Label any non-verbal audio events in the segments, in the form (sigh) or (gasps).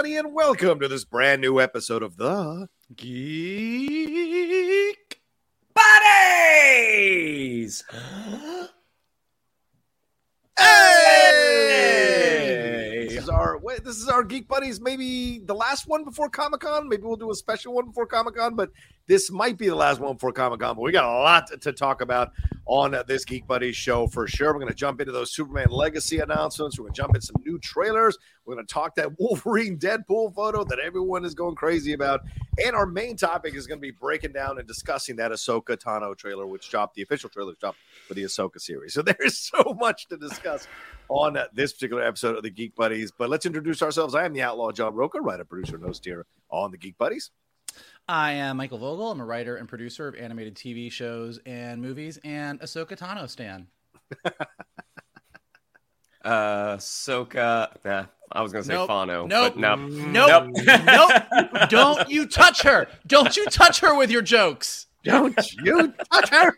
Everybody, and welcome to this brand new episode of the Geek Buddies! (gasps) Hey! This is our wait, this is our Geek Buddies. Maybe the last one before Comic Con. Maybe we'll do a special one before Comic Con, but this might be the last one before Comic Con. But we got a lot to, talk about on this Geek Buddies show for sure. We're going to jump into those Superman Legacy announcements. We're going to jump into some new trailers. We're going to talk that (laughs) Wolverine Deadpool photo that everyone is going crazy about. And our main topic is going to be breaking down and discussing that Ahsoka Tano trailer, which dropped the official trailer dropped for the Ahsoka series. So (laughs) there is so much to discuss on this particular episode of the Geek Buddies. But let's introduce ourselves. I am the Outlaw John Rocha, writer, producer, and host here on the Geek Buddies. I am Michael Vogel. I'm a writer and producer of animated TV shows and movies, and Ahsoka Tano stan. (laughs) Uh, Soka. Nah, I was gonna say Nope. Fano. Nope. But no. Nope. nope. (laughs) Don't you touch her. Don't you touch her with your jokes. Don't you touch her.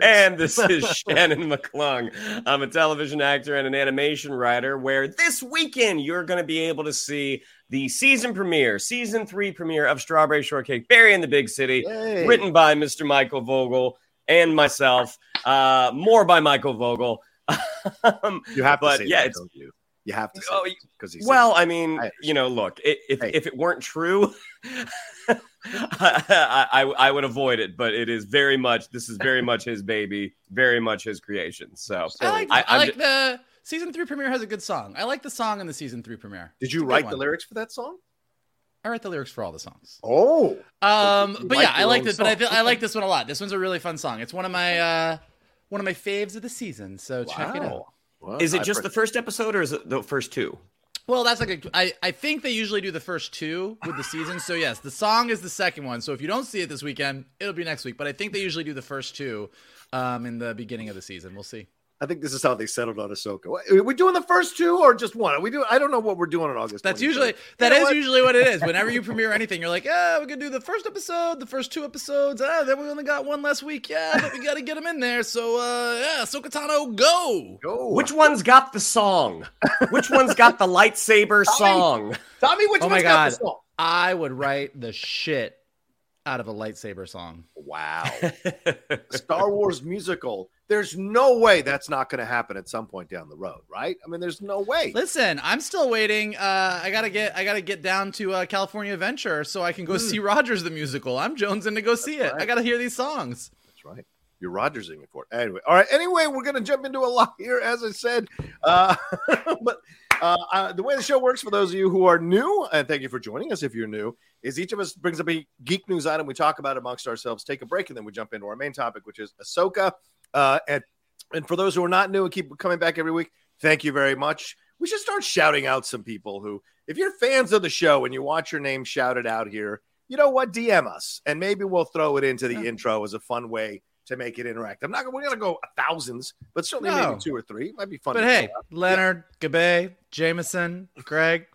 And this (laughs) is Shannon McClung. I'm a television actor and an animation writer. Where this weekend you're going to be able to see the season premiere, season three premiere of Strawberry Shortcake, Berry in the Big City, Yay. written by Mr. Michael Vogel and myself. Uh, more by Michael Vogel. (laughs) um, You have to But, say yeah, that, it's- don't you? You have to say Oh, because he's Well, I mean, I you know, look, i if Hey. if it weren't true, (laughs) I, I I would avoid it. But it is very much. This is very much his baby, very much his creation. So I like, I- I, like ju- the season three premiere has a good song. I like the song in the season three premiere. Did you It's a write the lyrics for that song? I write the lyrics for all the songs. Oh, Um, but like yeah, I like own this. But I, feel, I like (laughs) this one a lot. This one's a really fun song. It's one of my uh, one of my faves of the season. So check it out. Well, is it I just pre- the first episode or is it the first two? Well, that's like a. I, I think they usually do the first two with the season. So yes, the song is the second one. So if you don't see it this weekend, it'll be next week. But I think they usually do the first two, um, in the beginning of the season. We'll see. I think this is how they settled on Ahsoka. What- Are we doing the first two or just one? Are we do? I don't know what we're doing on August. That's 23rd. usually You know is what? usually what it is. (laughs) Whenever you premiere anything, you're like, yeah, we're gonna do the first episode, the first two episodes. Ah, then we only got one last week. Yeah, but we got to get them in there. So uh, yeah, Sokatano, go. Go. Which one's got the song? Which one's got the lightsaber song? Tommy? Which Oh my one's got the song? I would write the shit out of a lightsaber song. Wow. (laughs) Star Wars musical. There's no way that's not going to happen at some point down the road, right? I mean, there's no way. Listen, I'm still waiting. Uh, I gotta get I gotta get down to uh, California Adventure so I can go see Rogers the musical. I'm jonesing to go see it. I gotta hear these songs. That's right. You're Rogersing me for it. Anyway, all right. Anyway, we're going to jump into a lot here, as I said. Uh, (laughs) but uh, uh, the way the show works for those of you who are new, and thank you for joining us if you're new, is each of us brings up a geek news item. We talk about it amongst ourselves, take a break, and then we jump into our main topic, which is Ahsoka. Uh, and, and for those who are not new and keep coming back every week, thank you very much. We should start shouting out some people who, if you're fans of the show and you want your name shouted out here, you know what? DM us, and maybe we'll throw it into the Yeah. intro as a fun way to make it interactive. I'm not. We're gonna go thousands, but certainly No. maybe two or three. Might be fun. But to hey. Leonard, Gabe, Jameson, Greg,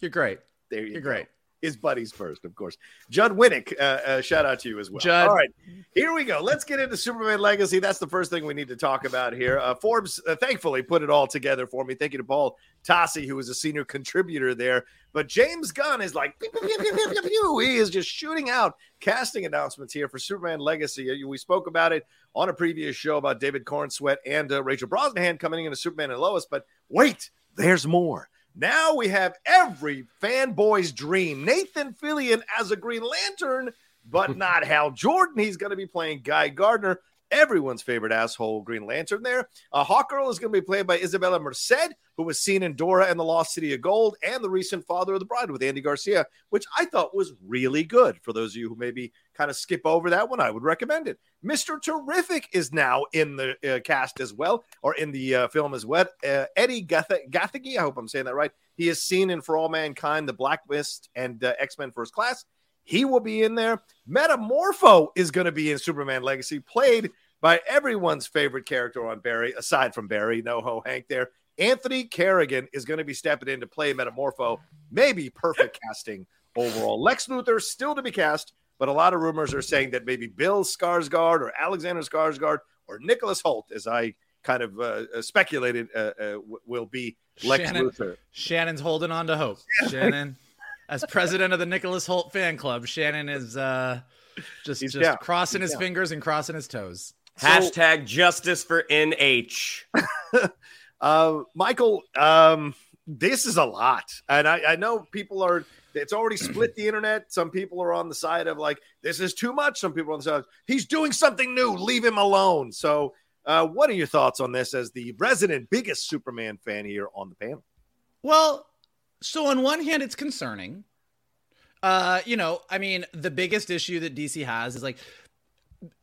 you're great. there you You're go. great. His buddies first, of course. Judd Winick, uh, uh, shout out to you as well. Judd. All right, here we go. Let's get into Superman Legacy. That's the first thing we need to talk about here. Uh, Forbes, uh, thankfully, put it all together for me. Thank you to Paul Tassi, who was a senior contributor there. But James Gunn is like, pew, pew, pew, he is just shooting out casting announcements here for Superman Legacy. Uh, We spoke about it on a previous show about David Corenswet and uh, Rachel Brosnahan coming in as Superman and Lois. But wait, there's more. Now we have every fanboy's dream. Nathan Fillion as a Green Lantern, but (laughs) not Hal Jordan. He's going to be playing Guy Gardner, everyone's favorite asshole Green Lantern there. Uh, Hawkgirl is going to be played by Isabella Merced, who was seen in Dora and the Lost City of Gold and the recent Father of the Bride with Andy Garcia, which I thought was really good. For those of you who maybe kind of skip over that one, I would recommend it. Mr. Terrific is now in the uh, cast as well, or in the uh, film as well. Uh, Eddie Gath- Gathegi, I hope I'm saying that right. He is seen in For All Mankind, The Blacklist, and uh, X Men First Class. He will be in there. Metamorpho is going to be in Superman Legacy, played by everyone's favorite character on Barry, aside from Barry, NoHo Hank there. Anthony Carrigan is going to be stepping in to play Metamorpho. Maybe perfect (laughs) casting overall. Lex Luthor still to be cast, but a lot of rumors are saying that maybe Bill Skarsgård or Alexander Skarsgård or Nicholas Hoult, as I kind of uh, speculated, uh, uh, w- will be Lex Shannon, Luthor. Shannon's holding on to hope. (laughs) Shannon, as president of the Nicholas Hoult fan club, Shannon is uh, just He's just down. crossing He's his down. fingers and crossing his toes. Hashtag justice for NH. (laughs) Uh, Michael, um, this is a lot, and I, I know people are. It's already split the internet. Some people are on the side of like this is too much. Some people are on the side of, he's doing something new. Leave him alone. So, uh, what are your thoughts on this as the resident biggest Superman fan here on the panel? Well, so on one hand, it's concerning. Uh, you know, I mean, the biggest issue that DC has is like,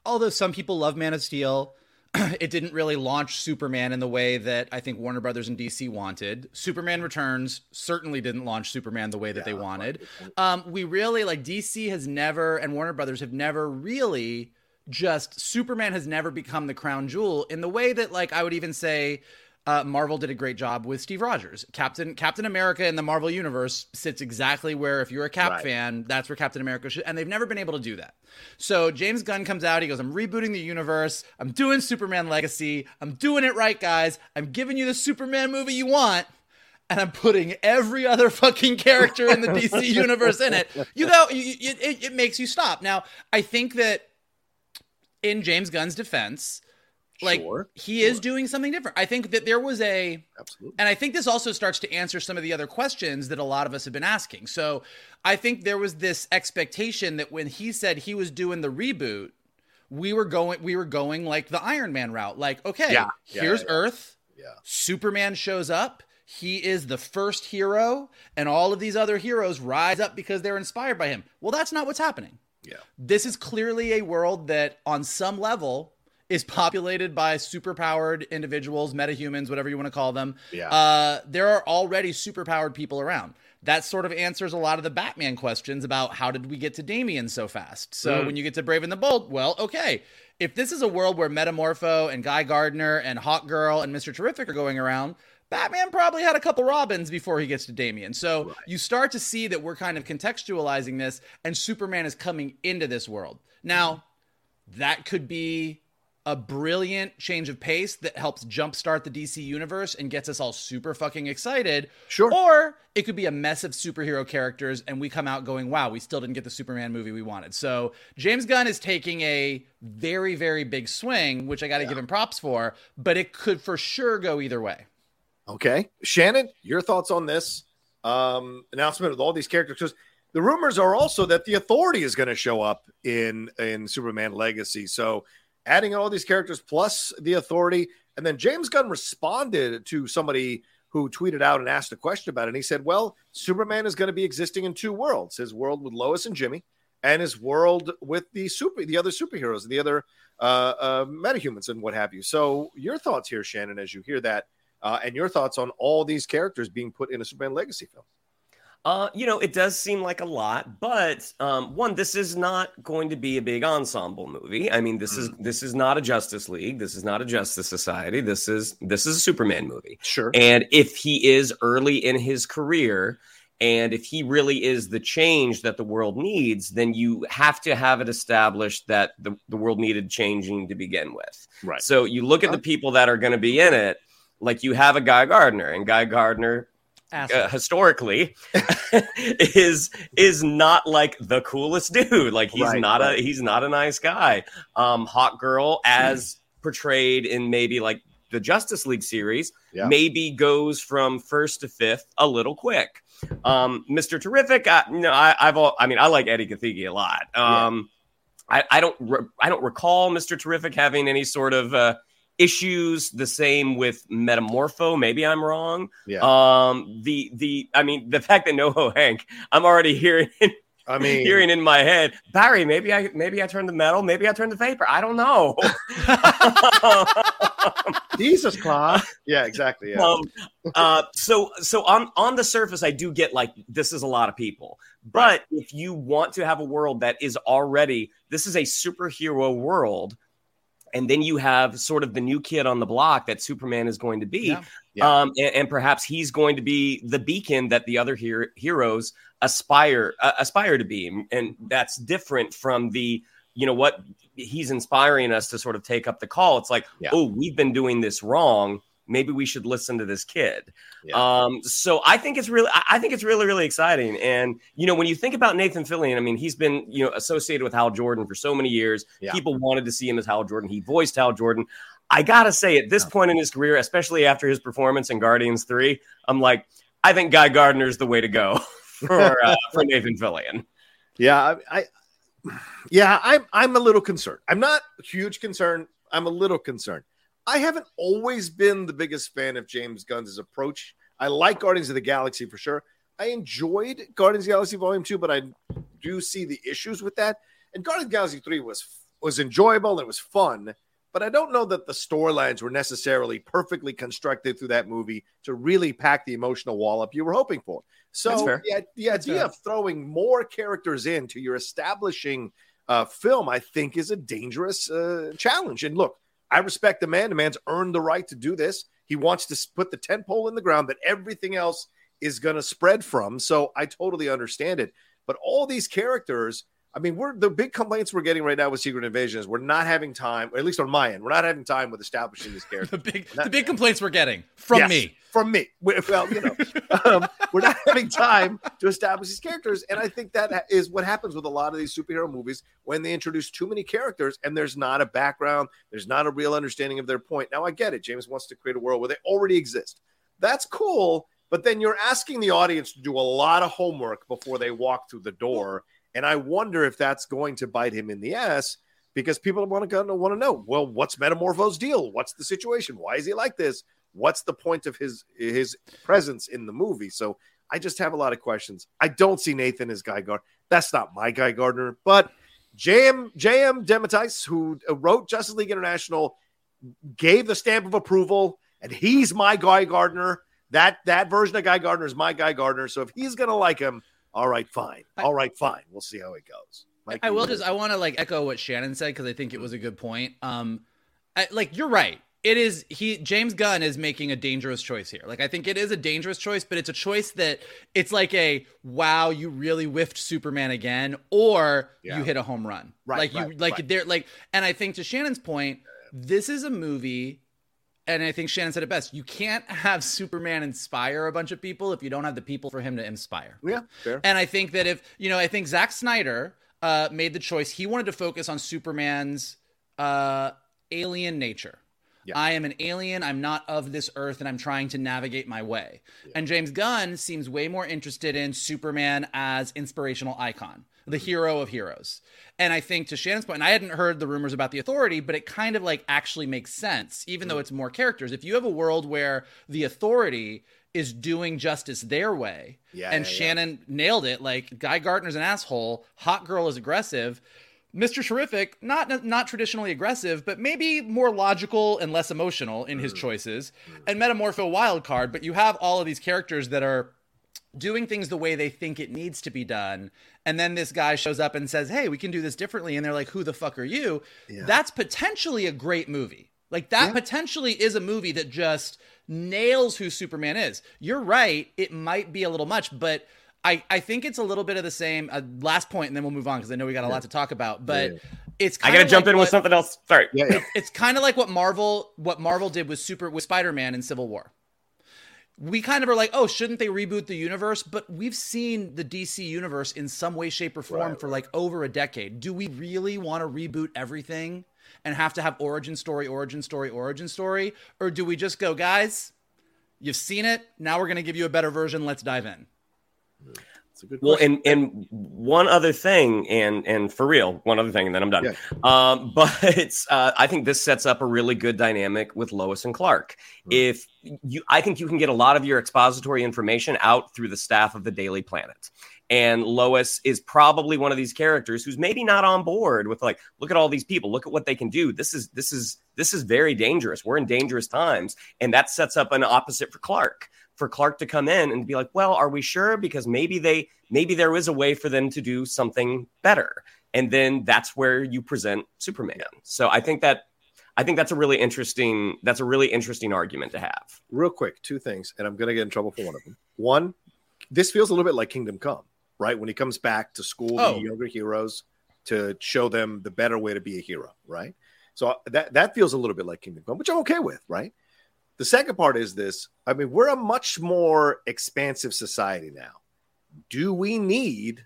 although some people love Man of Steel, (clears throat) it didn't really launch Superman in the way that I think Warner Brothers and DC wanted. Superman Returns certainly didn't launch Superman the way that they wanted. Um, we really like DC has never and Warner Brothers have never really just Superman has never become the crown jewel in the way that like I would even say uh, Marvel did a great job with Steve Rogers. Captain Captain America in the Marvel universe sits exactly where if you're a Cap Right. fan, that's where Captain America should and they've never been able to do that. So James Gunn comes out, he goes, I'm rebooting the universe. I'm doing Superman Legacy. I'm doing it right, guys. I'm giving you the Superman movie you want. And I'm putting every other fucking character in the DC (laughs) universe in it. You go, you, it, it makes you stop. Now, I think that in James Gunn's defense, like Sure, he is doing something different. I think that there was a Absolutely. and I think this also starts to answer some of the other questions that a lot of us have been asking. So I think there was this expectation that when he said he was doing the reboot, we were going we were going like the Iron Man route. Like, okay, Yeah, yeah, here's yeah. Earth. Yeah. Superman shows up. He is the first hero, and all of these other heroes rise up because they're inspired by him. Well, that's not what's happening Yeah. this is clearly a world that on some level is populated by superpowered individuals metahumans whatever you want to call them. Yeah. uh, there are already superpowered people around. That sort of answers a lot of the batman questions about how did we get to damian so fast? So when you get to brave and the bold well okay. If this is a world where metamorpho and guy gardner and hawk girl and mr terrific are going around Batman probably had a couple Robins before he gets to Damian. So you start to see that we're kind of contextualizing this, and Superman is coming into this world. Now, that could be a brilliant change of pace that helps jumpstart the DC universe and gets us all super fucking excited. Sure. Or it could be a mess of superhero characters and we come out going, wow, we still didn't get the Superman movie we wanted. So James Gunn is taking a very, very big swing, which I got to give him props for, but it could for sure go either way. Okay. Shannon, your thoughts on this um, announcement with all these characters? Because the rumors are also that the authority is going to show up in in Superman Legacy. So adding all these characters plus the authority. And then James Gunn responded to somebody who tweeted out and asked a question about it. And he said, Well, Superman is going to be existing in two worlds his world with Lois and Jimmy, and his world with the super the other superheroes, and the other uh, uh, metahumans and what have you. So your thoughts here, Shannon, as you hear that uh, and your thoughts on all these characters being put in a Superman legacy film. Uh, you know, it does seem like a lot, but um, one, this is not going to be a big ensemble movie. I mean, this is this is not a Justice League. This is not a Justice Society. This is this is a Superman movie. Sure. And if he is early in his career And if he really is the change that the world needs, then you have to have it established that the, the world needed changing to begin with. Right. So you look at the people that are going to be in it, like you have a Guy Gardner, and Guy Gardner. Uh, historically (laughs) is is not like the coolest dude. Like he's Right, not right. a he's not a nice guy. Um, Hawkgirl, as (clears throat) portrayed in maybe like the Justice League series, Yeah. maybe goes from first to fifth a little quick. Um, Mr. Terrific, I, you know, I, I've all, I mean, I like Eddie Gathegi a lot. Um, I, I don't re- I don't recall Mr. Terrific having any sort of uh, issues. The same with Metamorpho. Maybe I'm wrong. Yeah. Um, the the I mean the fact that NoHo Hank, I'm already hearing I mean, hearing in my head, Barry. Maybe I maybe I turned the metal. Maybe I turned the vapor. I don't know. (laughs) Jesus, Claude. Yeah, exactly. Yeah. um, uh, so so on on the surface, I do get like this is a lot of people. But if you want to have a world that is already this is a superhero world, and then you have sort of the new kid on the block that Superman is going to be, Yeah. Yeah. um, and, and perhaps he's going to be the beacon that the other her- heroes aspire uh, aspire to be, and that's different from the you know what he's inspiring us to sort of take up the call. It's like, Yeah. oh, we've been doing this wrong. Maybe we should listen to this kid. Yeah. Um, so I think it's really, I think it's really, really exciting. And you know, when you think about Nathan Fillion, I mean, he's been you know associated with Hal Jordan for so many years. Yeah. People wanted to see him as Hal Jordan. He voiced Hal Jordan. I gotta say, at this point in his career, especially after his performance in Guardians Three, I'm like, I think Guy Gardner's the way to go (laughs) for uh, for Nathan Fillion. Yeah, I, I yeah, I'm I'm a little concerned. I'm not huge concerned. I'm a little concerned. I haven't always been the biggest fan of James Gunn's approach. I like Guardians of the Galaxy for sure. I enjoyed Guardians of the Galaxy Volume 2, but I do see the issues with that. And Guardians of the Galaxy 3 was was enjoyable and it was fun, but I don't know that the storylines were necessarily perfectly constructed through that movie to really pack the emotional wallop you were hoping for. So the, the idea of throwing more characters into your establishing uh, film, I think, is a dangerous uh, challenge. And look, I respect the man. The man's earned the right to do this. He wants to put the tent pole in the ground that everything else is going to spread from. So I totally understand it. But all these characters, I mean, we're the big complaints we're getting right now with Secret Invasion is we're not having time, at least on my end, we're not having time with establishing these (laughs) characters. the big That- the big complaints we're getting from Yes, me. From me. We- Well, you know, (laughs) um, we're not having time to establish these characters. And I think that is what happens with a lot of these superhero movies when they introduce too many characters and there's not a background, there's not a real understanding of their point. Now, I get it. James wants to create a world where they already exist. That's cool. But then you're asking the audience to do a lot of homework before they walk through the door. And I wonder if that's going to bite him in the ass because people want to want to know, well, what's Metamorpho's deal? What's the situation? Why is he like this? What's the point of his his presence in the movie? So I just have a lot of questions. I don't see Nathan as Guy Gardner. That's not my Guy Gardner, but JM JM DeMatteis, who uh, wrote Justice League International, gave the stamp of approval, and he's my Guy Gardner. That that version of Guy Gardner is my Guy Gardner. So if he's gonna like him, all right, fine. All right, fine. We'll see how it goes. Mike, I will just I want to like echo what Shannon said because I think it was a good point. Um, I, like you're right. It is he James Gunn is making a dangerous choice here. Like I think it is a dangerous choice, but it's a choice that it's like a wow, you really whiffed Superman again, or Yeah. you hit a home run. Right, Like you right, like right. they're like, and I think to Shannon's point, this is a movie. And I think Shannon said it best. You can't have Superman inspire a bunch of people if you don't have the people for him to inspire. yeah, fair. And I think that if you know, I think Zack Snyder uh, made the choice. He wanted to focus on Superman's uh, alien nature. Yeah. I am an alien. I'm not of this earth, and I'm trying to navigate my way. And James Gunn seems way more interested in Superman as inspirational icon, the hero of heroes. And I think to Shannon's point, and I hadn't heard the rumors about the Authority, but it kind of like actually makes sense, even though it's more characters. If you have a world where the Authority is doing justice their way, Yeah, and yeah, yeah. Shannon nailed it. Like Guy Gardner's an asshole. Hawkgirl is aggressive. Mr. Terrific, not not traditionally aggressive, but maybe more logical and less emotional in Mm. his choices. And Metamorpho wild card, but you have all of these characters that are doing things the way they think it needs to be done. And then this guy shows up and says, "Hey, we can do this differently." And they're like, "Who the fuck are you?" That's potentially a great movie. Like that potentially is a movie that just nails who Superman is. You're right, it might be a little much, but I, I think it's a little bit of the same. Uh, last point, and then we'll move on because I know we got a lot to talk about. But Yeah. it's I gotta jump like in what- with something else. Sorry. Yeah, yeah. it's kind of like what Marvel what Marvel did with Super with Spider-Man in Civil War. We kind of are like, oh, shouldn't they reboot the universe? But we've seen the DC universe in some way, shape, or form Right, for like over a decade. Do we really want to reboot everything and have to have origin story, origin story, origin story? Or do we just go, guys, you've seen it. Now we're gonna give you a better version. Let's dive in. It's a good Well, question. and and one other thing, and and for real, one other thing, and then I'm done. Yeah. Um, (laughs) but uh, I think this sets up a really good dynamic with Lois and Clark. Hmm. If you, I think you can get a lot of your expository information out through the staff of the Daily Planet. And Lois is probably one of these characters who's maybe not on board with like, look at all these people, look at what they can do. This is this is this is very dangerous. We're in dangerous times, and that sets up an opposite for Clark. For Clark to come in and be like, well, are we sure? Because maybe they maybe there is a way for them to do something better, and then that's where you present Superman. So I think that I think that's a really interesting that's a really interesting argument to have. real quick, two things, and I'm gonna get in trouble for one of them. One, this feels a little bit like Kingdom Come, right? When he comes back to school Oh. the younger heroes to show them the better way to be a hero, right? So uh, that that feels a little bit like Kingdom Come, which I'm okay with, right? The second part is this: I mean, we're a much more expansive society now. Do we need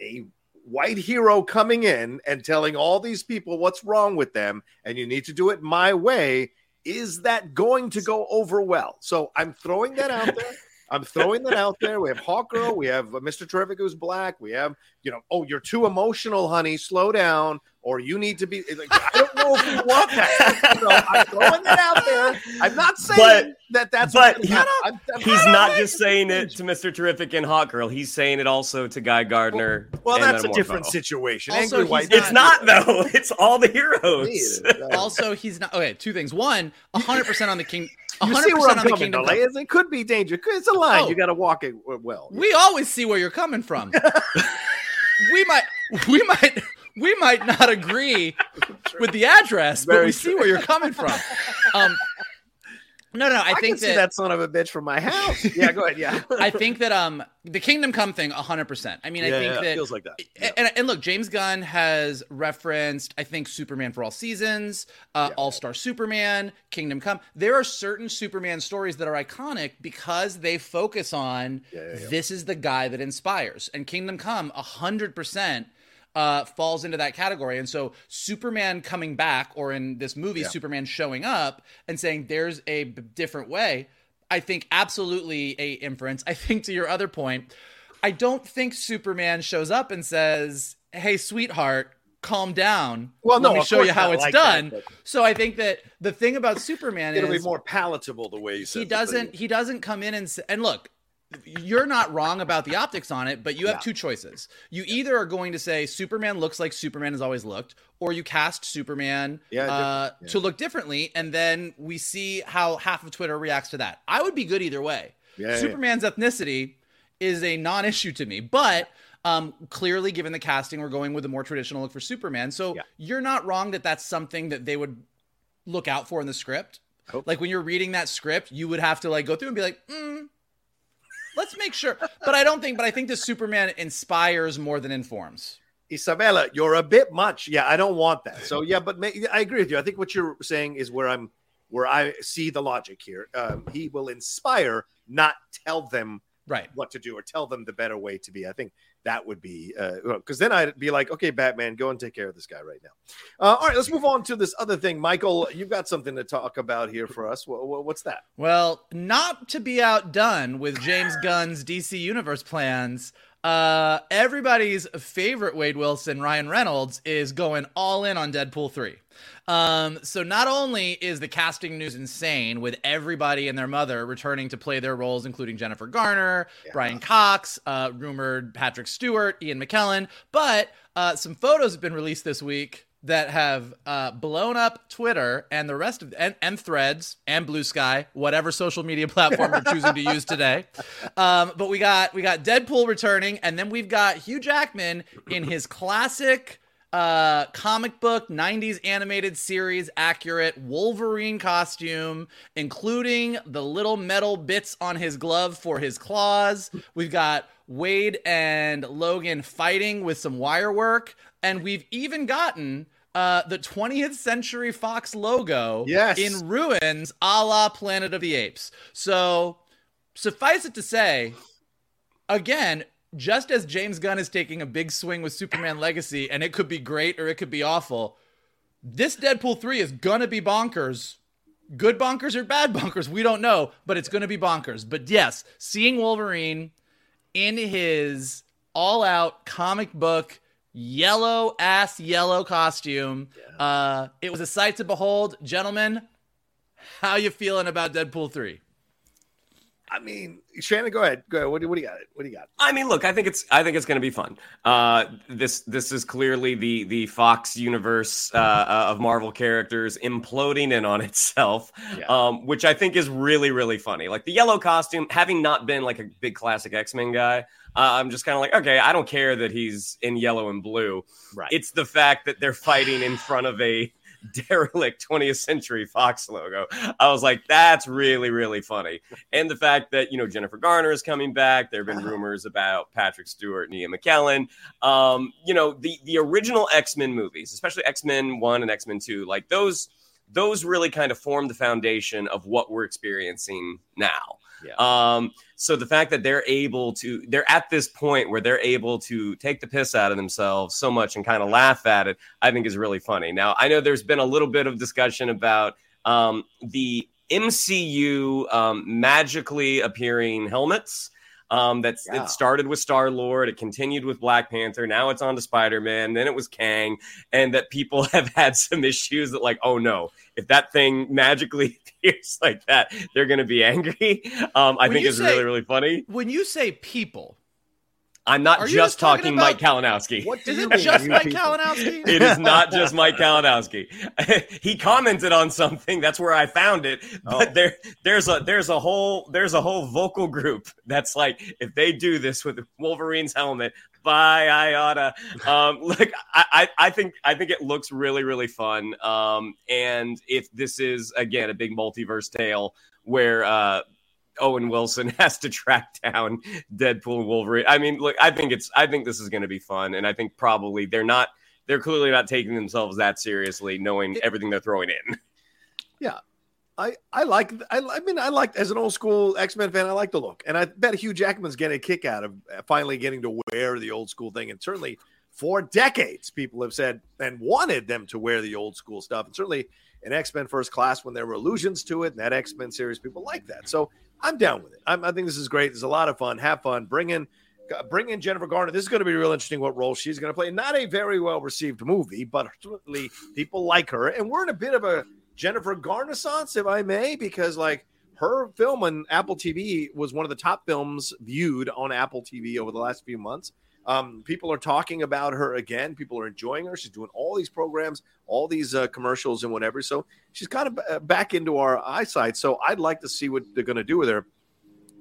a white hero coming in and telling all these people what's wrong with them, and you need to do it my way? Is that going to go over well? So I'm throwing that out there. (laughs) I'm throwing that out there. We have Hawk Girl. We have Mr. Terrific who's black. We have, you know, oh, you're too emotional, honey. Slow down. Or you need to be. Like, I don't know if we want that. So I'm throwing that out there. I'm not saying But- that that's. but what's he- I'm- I'm He's not not just saying it to Mr. Terrific and Hawkgirl. He's saying it also to Guy Gardner. Well, and that's a Metamorpho. different situation. Also, Angry he's white. It's not though. (laughs) It's all the heroes. Also, he's not okay. Two things. One, One, hundred percent on the king. You see where I'm on the coming, kingdom. though, Come. It could be danger. It's a line. Oh. You got to walk it well. We always see where you're coming from. (laughs) we might, we might, we might not agree (laughs) with the address, but Very we see where you're coming from. (laughs) Um, no, no, I, I, think that, that son of a bitch from my house. (laughs) Yeah, go ahead. Yeah, I think that um the Kingdom Come thing, hundred percent. I mean, I think yeah, that feels like that. Yeah. And, and look, James Gunn has referenced, I think, Superman for all seasons, uh, Yeah. All Star Superman, Kingdom Come. There are certain Superman stories that are iconic because they focus on Yeah, yeah, yeah. this is the guy that inspires. And Kingdom Come, hundred percent. Uh, falls into that category, and so Superman coming back, or in this movie, Yeah. Superman showing up and saying there's a b- different way. I think absolutely a inference. I think to your other point, I don't think Superman shows up and says, "Hey, sweetheart, calm down. Well, let no, me show you how it's like that, done." but- so I think that the thing about Superman It'll be more palatable the way you said he doesn't he doesn't come in and and look you're not wrong about the optics on it but you have Yeah. two choices. You either are going to say superman looks like superman has always looked or you cast superman Yeah, uh. Yeah. to look differently and then we see how half of twitter reacts to that. I would be good either way. Superman's ethnicity is a non-issue to me but um, clearly given the casting we're going with a more traditional look for superman. So you're not wrong that that's something that they would look out for in the script. Like when you're reading that script, you would have to like go through and be like, mm, let's make sure. But I don't think. But I think the Superman inspires more than informs. Isabella, you're a bit much. Yeah, I don't want that. So yeah, but ma- I agree with you. I think what you're saying is where I'm, where I see the logic here. Um, he will inspire, not tell them Right. what to do or tell them the better way to be. I think that would be because then I'd be like, okay, Batman, go and take care of this guy right now. Uh, all right, let's move on to this other thing. Michael, you've got something to talk about here for us. Wha- wha- What's that? Well, not to be outdone with James Gunn's DC Universe plans. Uh, everybody's favorite Wade Wilson, Ryan Reynolds, is going all in on Deadpool 3. Um, so not only is the casting news insane with everybody and their mother returning to play their roles, including Jennifer Garner, Brian Cox, uh, rumored Patrick Stewart, Ian McKellen, but uh, some photos have been released this week that have uh, blown up Twitter and the rest of and, and Threads and Blue Sky, whatever social media (laughs) platform you're choosing to use today. Um, but we got we got Deadpool returning, and then we've got Hugh Jackman in his classic uh comic book 90s animated series accurate wolverine costume including the little metal bits on his glove for his claws we've got wade and logan fighting with some wire work and we've even gotten uh, the 20th Century Fox logo Yes. in ruins a la Planet of the Apes. So, suffice it to say, again, just as James Gunn is taking a big swing with Superman Legacy, and it could be great or it could be awful, this Deadpool 3 is gonna be bonkers. Good bonkers or bad (laughs) bonkers, we don't know, but it's gonna be bonkers. But yes, seeing Wolverine in his all out comic book yellow ass yellow costume, uh, it was a sight to behold. Gentlemen, how you feeling about Deadpool 3? I mean, Shannon, go ahead. Go ahead. What do, what do you got? What do you got? I mean, look, I think it's I think it's going to be fun. Uh, this this is clearly the the Fox universe uh, uh, of Marvel characters imploding in on (laughs) itself, Yeah. um, which I think is really really funny. Like the yellow costume, having not been like a big classic X Men guy, uh, I'm just kind of like, okay, I don't care that he's in yellow and blue. Right. It's the fact that they're fighting in front of a (laughs) derelict 20th century Fox logo. I was like, that's really, really funny. And the fact that, you know, Jennifer Garner is coming back. There have been rumors about Patrick Stewart and Ian McKellen. Um, you know, the the original X-Men movies, especially X-Men 1 and X-Men 2, like those those really kind of form the foundation of what we're experiencing now. Yeah. Um, so the fact that they're able to, they're at this point where they're able to take the piss out of themselves so much and kind of laugh at it, I think is really funny. Now, I know there's been a little bit of discussion about um, the MCU um, magically appearing helmets. Um, that's Yeah. it started with Star Lord, it continued with Black Panther, now it's on to Spider Man, then it was Kang, and that people (laughs) have had some issues that, like, oh no, if that thing magically (laughs) appears like that, they're going to be angry. (laughs) Um, I When think it's say- really, really funny. When you say people, I'm not just, just talking talking, Mike Kalinowski. (laughs) What do is you it mean, just you Mike people? Kalinowski? (laughs) It is not just Mike (laughs) Kalinowski. he commented on something. That's where I found it. But Oh. there, there's a there's a whole there's a whole vocal group that's like, if they do this with Wolverine's helmet, bye, I oughta. Um, look, I, I I think I think it looks really really fun. Um, and if this is again a big multiverse tale where uh Owen Wilson (laughs) has to track down Deadpool and Wolverine. I mean, look, I think it's I think this is going to be fun, and I think probably they're not they're clearly not taking themselves that seriously, knowing everything they're throwing in. (laughs) Yeah, I, I like I, I mean I like as an old school X Men fan I like the look and I bet Hugh Jackman's getting a kick out of uh, finally getting to wear the old school thing and certainly for decades people have said and wanted them to wear the old school stuff and certainly in X Men First Class when there were allusions to it and that X Men series people like that so I'm down with it. I'm, I think this is great. There's a lot of fun. Have fun. Bring in bring in Jennifer Garner. This is going to be real interesting what role she's going to play. Not a very well received movie but certainly people like her. And we're in a bit of a Jennifer Garnaissance, if I may, because like her film on Apple TV was one of the top films viewed on Apple TV over the last few months. Um, people are talking about her again. People are enjoying her. She's doing all these programs, all these uh, commercials, and whatever. So she's kind of uh, back into our eyesight. So I'd like to see what they're going to do with her.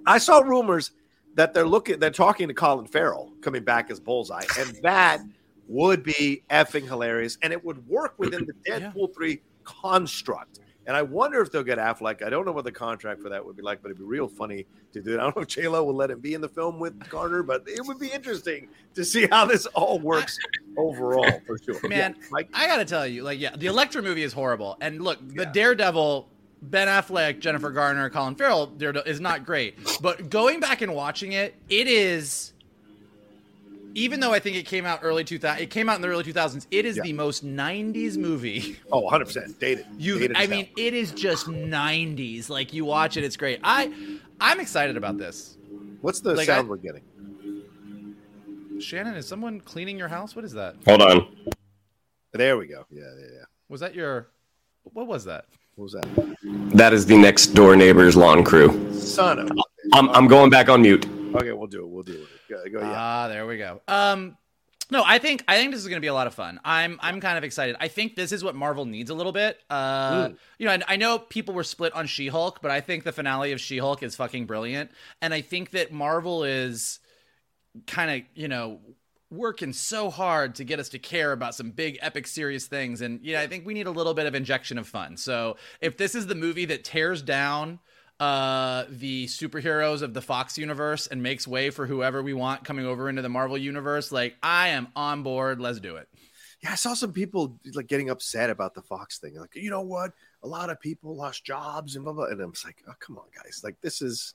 I saw rumors that they're looking, they're talking to Colin Farrell coming back as Bullseye, and that would be effing hilarious, and it would work within the (clears throat) Deadpool three construct. And I wonder if they'll get Affleck. I don't know what the contract for that would be like, but it'd be real funny to do it. I don't know if J Lo will let him be in the film with Garner, but it would be interesting to see how this all works (laughs) overall for sure. Man, Yeah, Mike, I gotta tell you, like, yeah, the Elektra movie is horrible. And look, the Yeah. Daredevil, Ben Affleck, Jennifer Garner, Colin Farrell, is not great. But going back and watching it, it is. Even though I think it came out early 2000, it came out in the early 2000s. It is Yeah. the most 90s movie oh, 100 percent dated. you. Dated I mean, hell. it is just 90s. Like you watch it, it's great. I, I'm excited about this. what's the like, sound I- we're getting? Shannon, is someone cleaning your house? What is that? Hold on. There we go. Yeah, yeah, yeah. Was that your? What was that? What was that? That is the next door neighbor's lawn crew. Son of. I'm, I'm going back on mute. Okay, we'll do it. We'll do it. Go, go yeah. Ah, there we go. Um, no, I think I think this is going to be a lot of fun. I'm I'm kind of excited. I think this is what Marvel needs a little bit. Uh, you know, and I know people were split on She-Hulk, but I think the finale of She-Hulk is fucking brilliant, and I think that Marvel is kind of you know working so hard to get us to care about some big epic serious things and yeah i think we need a little bit of injection of fun so if this is the movie that tears down uh the superheroes of the fox universe and makes way for whoever we want coming over into the marvel universe like i am on board. Let's do it. Yeah i saw some people like getting upset about the fox thing. Like you know what? A lot of people lost jobs and blah blah and i'm just like oh come on guys. Like this is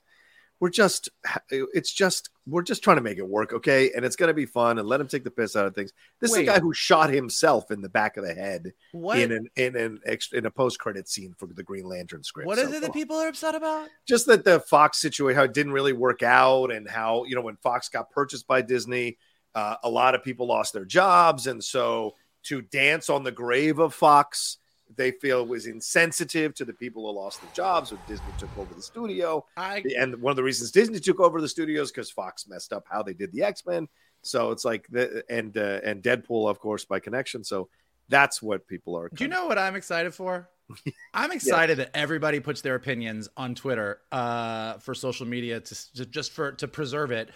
we're just it's just we're just trying to make it work okay and it's going to be fun and let him take the piss out of things this Wait. is a guy who shot himself in the back of the head what? in an in an in a post-credit scene for the green lantern script What so, is it that people are upset about just that the fox situation how it didn't really work out and how you know when fox got purchased by disney uh, a lot of people lost their jobs and so to dance on the grave of fox they feel was insensitive to the people who lost their jobs when Disney took over the studio. I, and one of the reasons Disney took over the studios because Fox messed up how they did the X Men. So it's like the and uh, and Deadpool, of course, by connection. So that's what people are. Do you know what I'm excited for? (laughs) I'm excited yeah. that everybody puts their opinions on Twitter uh, for social media to, to, just for to preserve it,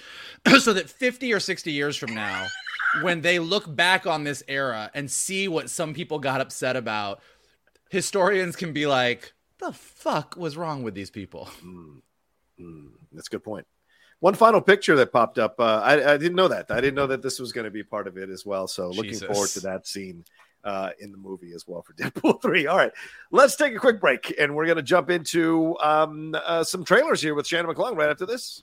(clears throat) so that 50 or 60 years from now, when they look back on this era and see what some people got upset about, historians can be like, the fuck was wrong with these people? Mm, mm, that's a good point. One final picture that popped up. Uh, I, I, didn't know that. I didn't know that this was going to be part of it as well. So looking Jesus. forward to that scene uh, in the movie as well for (laughs) Deadpool 3. All right, let's take a quick break and we're going to jump into um, uh, some trailers here with Shannon McClung right after this.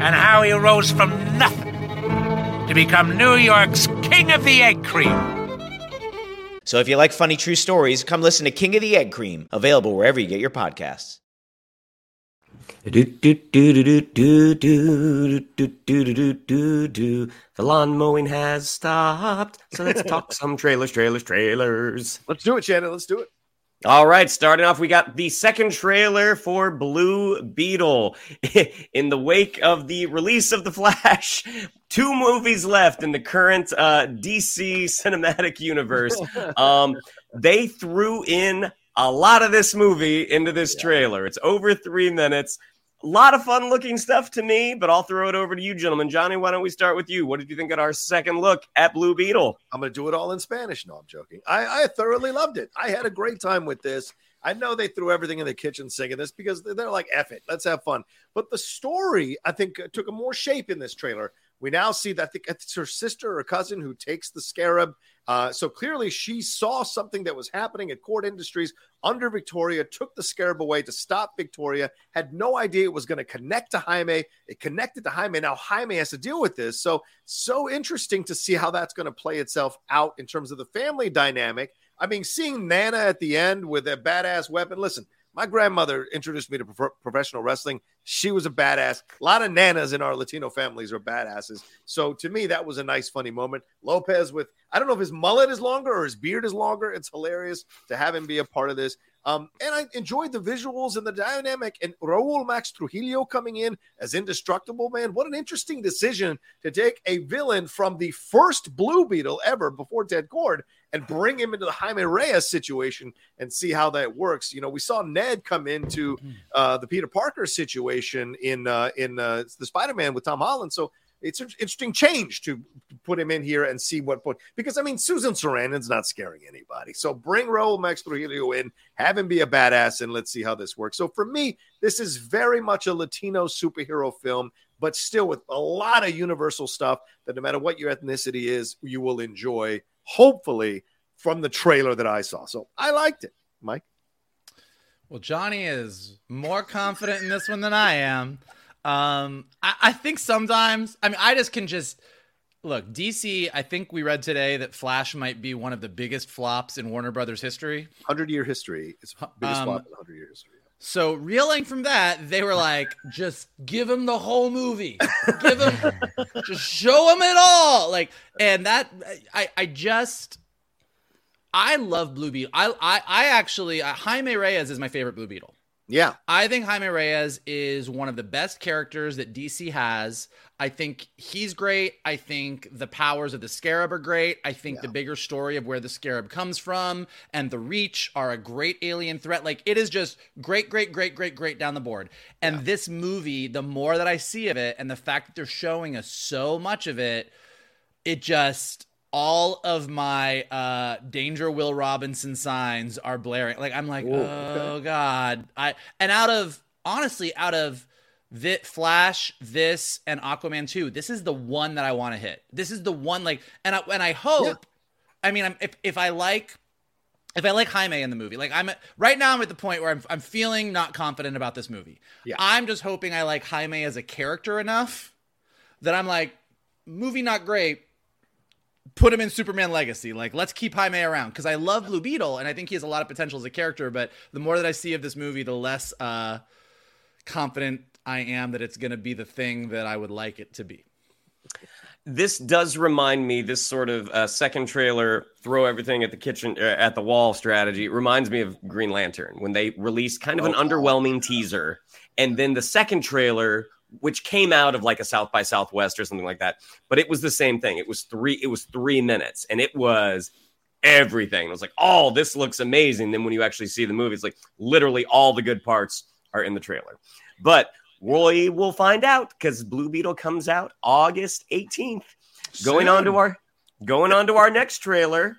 and how he rose from nothing to become New York's King of the Egg Cream. So if you like funny true stories, come listen to King of the Egg Cream, available wherever you get your podcasts. The lawn mowing has stopped. So let's talk some trailers, trailers, trailers. Let's do it, Shannon. Let's do it. All right, starting off, we got the second trailer for Blue Beetle. (laughs) in the wake of the release of The Flash, (laughs) two movies left in the current uh, DC cinematic universe. (laughs) Um, they threw in a lot of this movie into this trailer. It's over three minutes. A lot of fun looking stuff to me, but I'll throw it over to you, gentlemen. Johnny, why don't we start with you? What did you think of our second look at Blue Beetle? I'm going to do it all in Spanish. No, I'm joking. I, I thoroughly loved it. I had a great time with this. I know they threw everything in the kitchen singing this because they're like, F it, let's have fun. But the story, I think, uh, took a more shape in this trailer. We now see that I think it's her sister or cousin who takes the scarab. Uh, so clearly, she saw something that was happening at Kord Industries under Victoria, took the scarab away to stop Victoria, had no idea it was going to connect to Jaime. It connected to Jaime. Now Jaime has to deal with this. So, so interesting to see how that's going to play itself out in terms of the family dynamic. I mean, seeing Nana at the end with a badass weapon. Listen, my grandmother introduced me to pro- professional wrestling. She was a badass. A lot of nanas in our Latino families are badasses. So to me, that was a nice, funny moment. Lopez with, I don't know if his mullet is longer or his beard is longer. It's hilarious to have him be a part of this. Um, and I enjoyed the visuals and the dynamic. And Raoul Max Trujillo coming in as indestructible, man. What an interesting decision to take a villain from the first Blue Beetle ever before Ted Kord and bring him into the Jaime Reyes situation and see how that works. You know, we saw Ned come into uh, the Peter Parker situation in uh, in uh, the Spider Man with Tom Holland. So it's an interesting change to put him in here and see what put because I mean Susan Sarandon's not scaring anybody. So bring Raoul Max Trujillo in, have him be a badass, and let's see how this works. So for me, this is very much a Latino superhero film, but still with a lot of universal stuff that no matter what your ethnicity is, you will enjoy. Hopefully, from the trailer that I saw. So I liked it, Mike. Well, Johnny is more confident in this one than I am. Um, I, I think sometimes, I mean, I just can just Look, DC. I think we read today that Flash might be one of the biggest flops in Warner Brothers history. Hundred year history. It's the biggest Um, flop in hundred year history. So reeling from that, they were like, just give him the whole movie. Give him (laughs) just show him it all. Like, and that I I just I love Blue Beetle. I I, I actually uh, Jaime Reyes is my favorite Blue Beetle. Yeah. I think Jaime Reyes is one of the best characters that DC has. I think he's great. I think the powers of the Scarab are great. I think the bigger story of where the Scarab comes from and the Reach are a great alien threat. Like it is just great, great, great, great, great down the board. And this movie, the more that I see of it, and the fact that they're showing us so much of it, it just all of my uh danger will robinson signs are blaring like i'm like Ooh, oh okay. god i and out of honestly out of the flash this and aquaman 2 this is the one that i want to hit this is the one like and i and i hope i mean I'm, if if i like if I like Jaime in the movie, like I'm right now, I'm at the point where I'm, I'm feeling not confident about this movie. Yeah. I'm just hoping I like Jaime as a character enough that I'm like, movie not great. Put him in Superman Legacy. Like, let's keep Jaime around because I love Blue Beetle and I think he has a lot of potential as a character. But the more that I see of this movie, the less uh, confident I am that it's going to be the thing that I would like it to be. this does remind me this sort of uh, second trailer throw everything at the kitchen uh, at the wall strategy it reminds me of green lantern when they released kind of an Oh, underwhelming teaser and then the second trailer which came out of like a south by southwest or something like that but it was the same thing. It was three it was three minutes and it was everything. It was like oh this looks amazing. Then when you actually see the movie it's like literally all the good parts are in the trailer. But we will find out because Blue Beetle comes out August 18th. Going on to our going on to our next trailer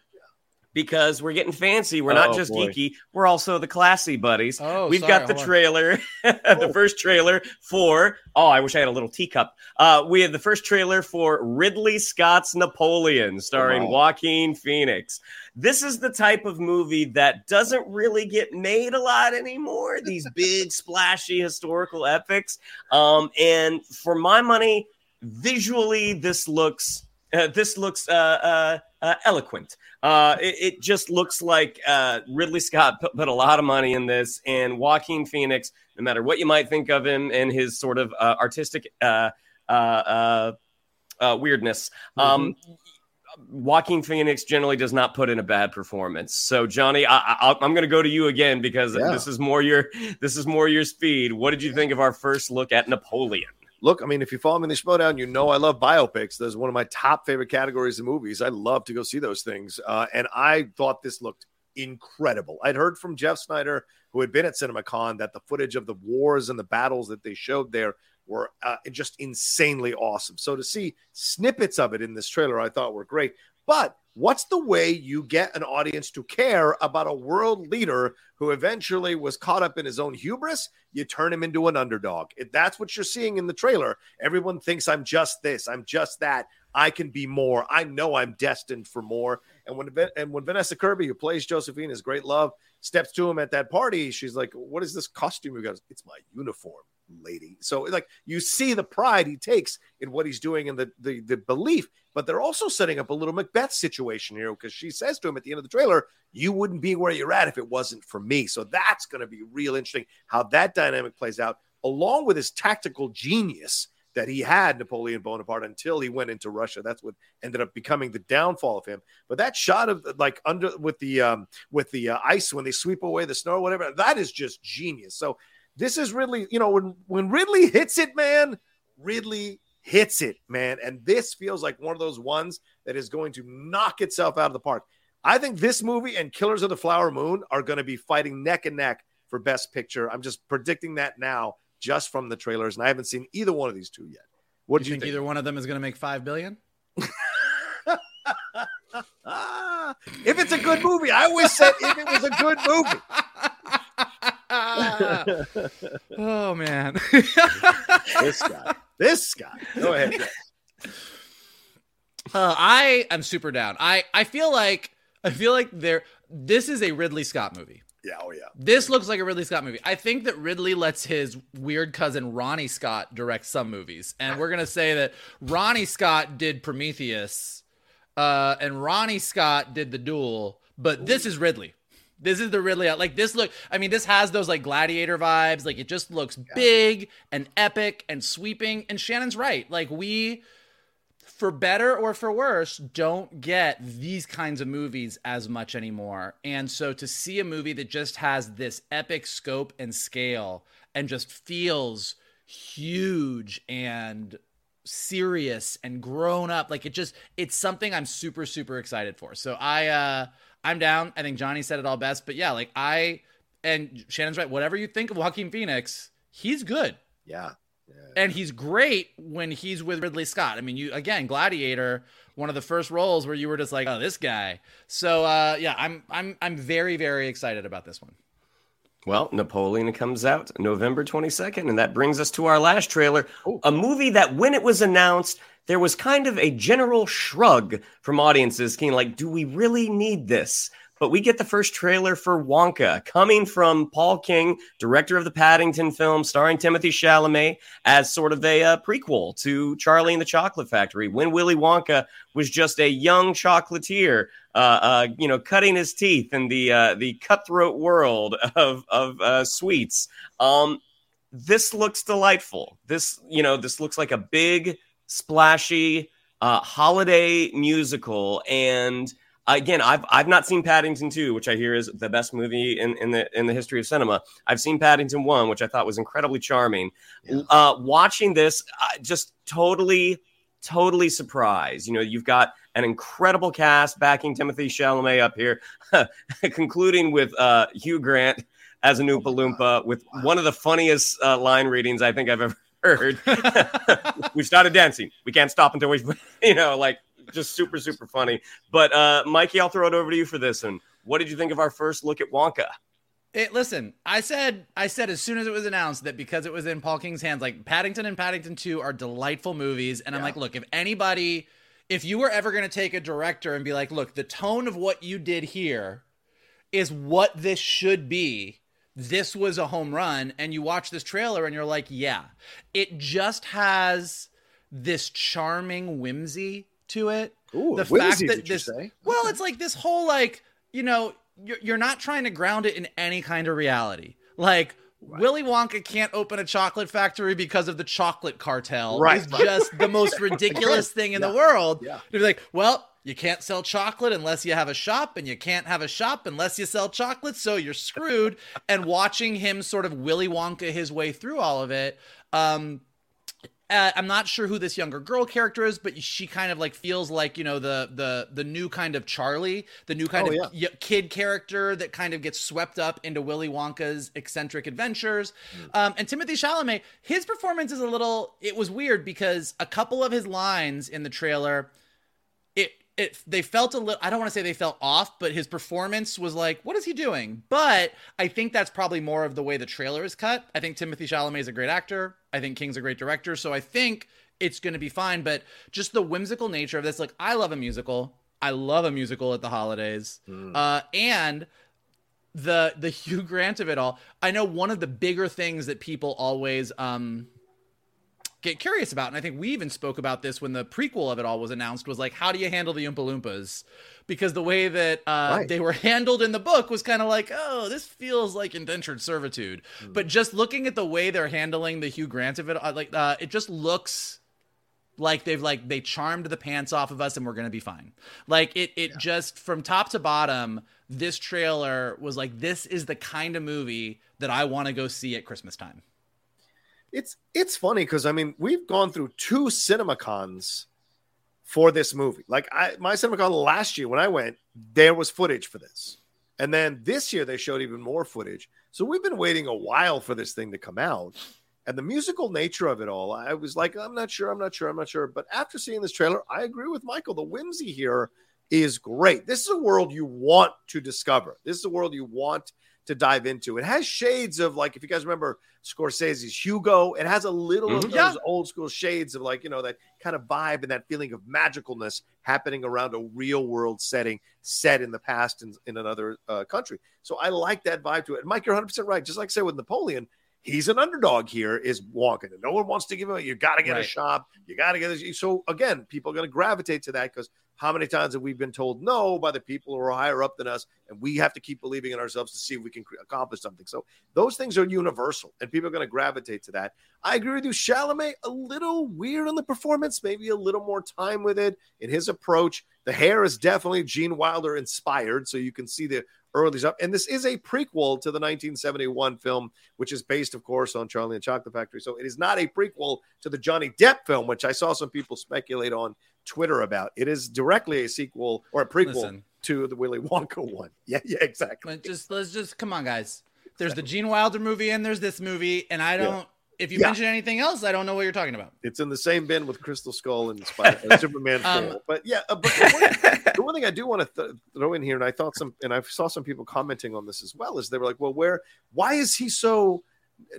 because we're getting fancy. We're not Oh, just boy. geeky, we're also the classy buddies. Oh, We've sorry, got the trailer, (laughs) the first trailer for oh, I wish I had a little teacup. Uh, we have the first trailer for Ridley Scott's Napoleon, starring Wow. Joaquin Phoenix. This is the type of movie that doesn't really get made a lot anymore. These (laughs) big, splashy historical epics. Um, and for my money, visually, this looks uh, this looks uh, uh, uh, eloquent. Uh, it, it just looks like uh, Ridley Scott put, put a lot of money in this, and Joaquin Phoenix. No matter what you might think of him and his sort of uh, artistic uh, uh, weirdness, um, Joaquin Phoenix generally does not put in a bad performance. So, Johnny, I, I, I'm going to go to you again because Yeah. this is more your this is more your speed. What did you think of our first look at Napoleon? Look, I mean, if you follow me in the Schmoedown, you know I love biopics. That's one of my top favorite categories of movies. I love to go see those things. Uh, and I thought this looked incredible. I'd heard from Jeff Sneider, who had been at CinemaCon, that the footage of the wars and the battles that they showed there were uh, just insanely awesome. So to see snippets of it in this trailer, I thought were great. But what's the way you get an audience to care about a world leader who eventually was caught up in his own hubris? You turn him into an underdog. If that's what you're seeing in the trailer, everyone thinks I'm just this, I'm just that. I can be more. I know I'm destined for more. And when and when Vanessa Kirby, who plays Josephine, is great love, steps to him at that party, she's like, "What is this costume you got?" It's my uniform, lady. So like you see the pride he takes in what he's doing and the the, the belief, but they're also setting up a little Macbeth situation here because she says to him at the end of the trailer, "You wouldn't be where you're at if it wasn't for me." So that's going to be real interesting how that dynamic plays out, along with his tactical genius that he had Napoleon Bonaparte until he went into Russia. That's what ended up becoming the downfall of him. But that shot of like under with the um with the uh, ice when they sweep away the snow or whatever, that is just genius. So this is Ridley, you know, when when Ridley hits it, man, Ridley hits it, man. And this feels like one of those ones that is going to knock itself out of the park. I think this movie and Killers of the Flower Moon are going to be fighting neck and neck for best picture. I'm just predicting that now just from the trailers, and I haven't seen either one of these two yet. What do you you think, think? either one of them is going to make five billion? (laughs) If it's a good movie, I always said if it was a good movie. (laughs) (laughs) oh man. (laughs) this guy. This guy. Go ahead. Uh, I am super down. I I feel like I feel like there. This is a Ridley Scott movie. Yeah, oh yeah. This looks like a Ridley Scott movie. I think that Ridley lets his weird cousin Ronnie Scott direct some movies, and we're gonna say that Ronnie Scott did Prometheus, uh, and Ronnie Scott did The Duel, but this is Ridley. This is the Ridley. Like this look. I mean, this has those like gladiator vibes. Like it just looks big and epic and sweeping. And Shannon's right. Like we for better or for worse, don't get these kinds of movies as much anymore. And so to see a movie that just has this epic scope and scale and just feels huge and serious and grown up, like it just it's something I'm super super excited for. So I uh I'm down. I think Johnny said it all best, but yeah, like I and Shannon's right. Whatever you think of Joaquin Phoenix, he's good. Yeah and he's great when he's with Ridley Scott. I mean, you again, Gladiator, one of the first roles where you were just like, "Oh, this guy." So, uh, yeah, I'm I'm I'm very very excited about this one. Well, Napoleon comes out November 22nd, and that brings us to our last trailer, Ooh. a movie that when it was announced, there was kind of a general shrug from audiences, kind of like, "Do we really need this?" But we get the first trailer for Wonka coming from Paul King, director of the Paddington film, starring Timothée Chalamet as sort of a uh, prequel to Charlie and the Chocolate Factory, when Willy Wonka was just a young chocolatier, uh, uh, you know, cutting his teeth in the uh, the cutthroat world of of uh, sweets. Um, this looks delightful. This, you know, this looks like a big, splashy uh, holiday musical, and again, I've I've not seen Paddington 2, which I hear is the best movie in, in the in the history of cinema. I've seen Paddington 1, which I thought was incredibly charming. Yeah. Uh, watching this, uh, just totally, totally surprised. You know, you've got an incredible cast backing Timothée Chalamet up here, (laughs) concluding with uh, Hugh Grant as a Oompa Loompa with one of the funniest uh, line readings I think I've ever (laughs) heard. (laughs) we've started dancing. We can't stop until we, you know, like just super, super funny. But uh, Mikey, I'll throw it over to you for this one. What did you think of our first look at Wonka? It, listen, I said I said as soon as it was announced that because it was in Paul King's hands, like Paddington and Paddington 2 are delightful movies. And I'm like, look, if anybody, if you were ever going to take a director and be like, look, the tone of what you did here is what this should be, this was a home run. And you watch this trailer and you're like, yeah, it just has this charming whimsy to it. Ooh, the fact that this, well, it's like this whole like you know you're you're not trying to ground it in any kind of reality. Like Right. Willy Wonka can't open a chocolate factory because of the chocolate cartel. Right. It's just the most (laughs) ridiculous thing in yeah. the world. Yeah. To be like, well, you can't sell chocolate unless you have a shop, and you can't have a shop unless you sell chocolate, so you're screwed. and watching him sort of Willy Wonka his way through all of it, um, uh, I'm not sure who this younger girl character is, but she kind of like feels like you know the the the new kind of Charlie, the new kind oh, of yeah. kid character that kind of gets swept up into Willy Wonka's eccentric adventures. Mm. Um, and Timothée Chalamet, his performance is a little. It was weird because a couple of his lines in the trailer it they felt a little I don't want to say they felt off, but his performance was like, what is he doing? But I think that's probably more of the way the trailer is cut. I think Timothée Chalamet is a great actor. I think King's a great director, so I think it's going to be fine, but just the whimsical nature of this like I love a musical. I love a musical at the holidays. Mm. Uh and the the (laughs) Hugh Grant of it all. I know one of the bigger things that people always um get curious about. And I think we even spoke about this when the prequel of it all was announced was like, how do you handle the Oompa Loompas? Because the way that uh, right. they were (laughs) handled in the book was kind of like, oh, this feels like indentured servitude. Mm. But just looking at the way they're handling the Hugh Grant of it, uh, like uh, it just looks like they've like they charmed the pants off of us and we're gonna be fine. Like it it yeah. just from top to bottom, this trailer was like, this is the kind of movie that I want to go see at Christmas time. It's it's funny because I mean we've gone through two CinemaCons for this movie. Like I my CinemaCon last year when I went, there was footage for this. And then this year they showed even more footage. So we've been waiting a while for this thing to come out. And the musical nature of it all, I was like, I'm not sure, I'm not sure, I'm not sure. But after seeing this trailer, I agree with Michael. The whimsy here is great. This is a world you want to discover. This is a world you want to dive into. It has shades of like if you guys remember Scorsese's Hugo, it has a little of Mhm. those Yeah. old school shades of like, you know, that kind of vibe and that feeling of magicalness happening around a real world setting set in the past in, in another uh, country. So I like that vibe to it. And Mike, you're 100% right. Just like I said with Napoleon, he's an underdog here, is walking. And no one wants to give him, a, you got to get a Right. shop. You got to get this. So again, people are going to gravitate to that because how many times have we been told no by the people who are higher up than us? And we have to keep believing in ourselves to see if we can accomplish something. So those things are universal and people are going to gravitate to that. I agree with you. Chalamet, a little weird on the performance, maybe a little more time with it in his approach. The hair is definitely Gene Wilder inspired. So you can see the early stuff. And this is a prequel to the 1971 film, which is based, of course, on Charlie and Chocolate Factory. So it is not a prequel to the Johnny Depp film, which I saw some people speculate on Twitter about. It is directly a sequel or a prequel Listen. to the Willy Wonka (laughs) one. Yeah, yeah, exactly. Let's just let's just come on, guys. There's the Gene Wilder movie and there's this movie, and I don't. If you Yeah. mention anything else, I don't know what you're talking about. It's in the same bin with Crystal Skull and Spider- uh, (laughs) Superman. Um, 4. But yeah, uh, but the one, (laughs) the one thing I do want to th- throw in here, and I thought some, and I saw some people commenting on this as well, is they were like, "Well, where? Why is he so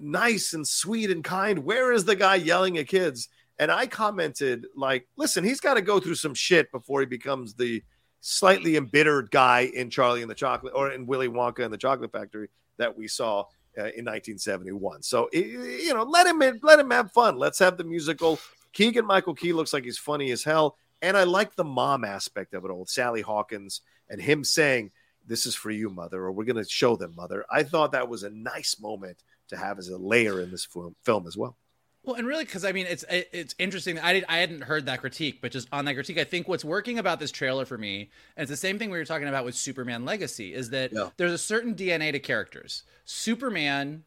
nice and sweet and kind? Where is the guy yelling at kids?" And I commented, like, "Listen, he's got to go through some shit before he becomes the slightly embittered guy in Charlie and the Chocolate or in Willy Wonka and the Chocolate Factory that we saw." Uh, in 1971, so you know, let him let him have fun. Let's have the musical. Keegan Michael Key looks like he's funny as hell, and I like the mom aspect of it all. Sally Hawkins and him saying, "This is for you, mother," or "We're going to show them, mother." I thought that was a nice moment to have as a layer in this film, film as well. Well, and really, because I mean, it's it- it's interesting. I did I hadn't heard that critique, but just on that critique, I think what's working about this trailer for me, and it's the same thing we were talking about with Superman Legacy, is that Yeah. there's a certain DNA to characters. Superman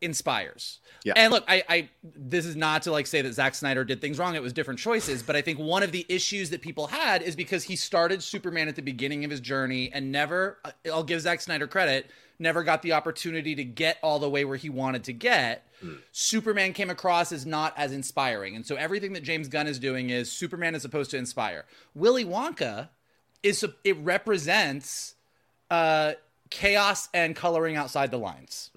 inspires. Yeah. And look, I, I this is not to like say that Zack Snyder did things wrong. It was different choices, but I think one of the issues that people had is because he started Superman at the beginning of his journey and never. Uh, I'll give Zack Snyder credit. Never got the opportunity to get all the way where he wanted to get. Superman came across as not as inspiring, and so everything that James Gunn is doing is Superman is supposed to inspire. Willy Wonka is it represents uh, chaos and coloring outside the lines.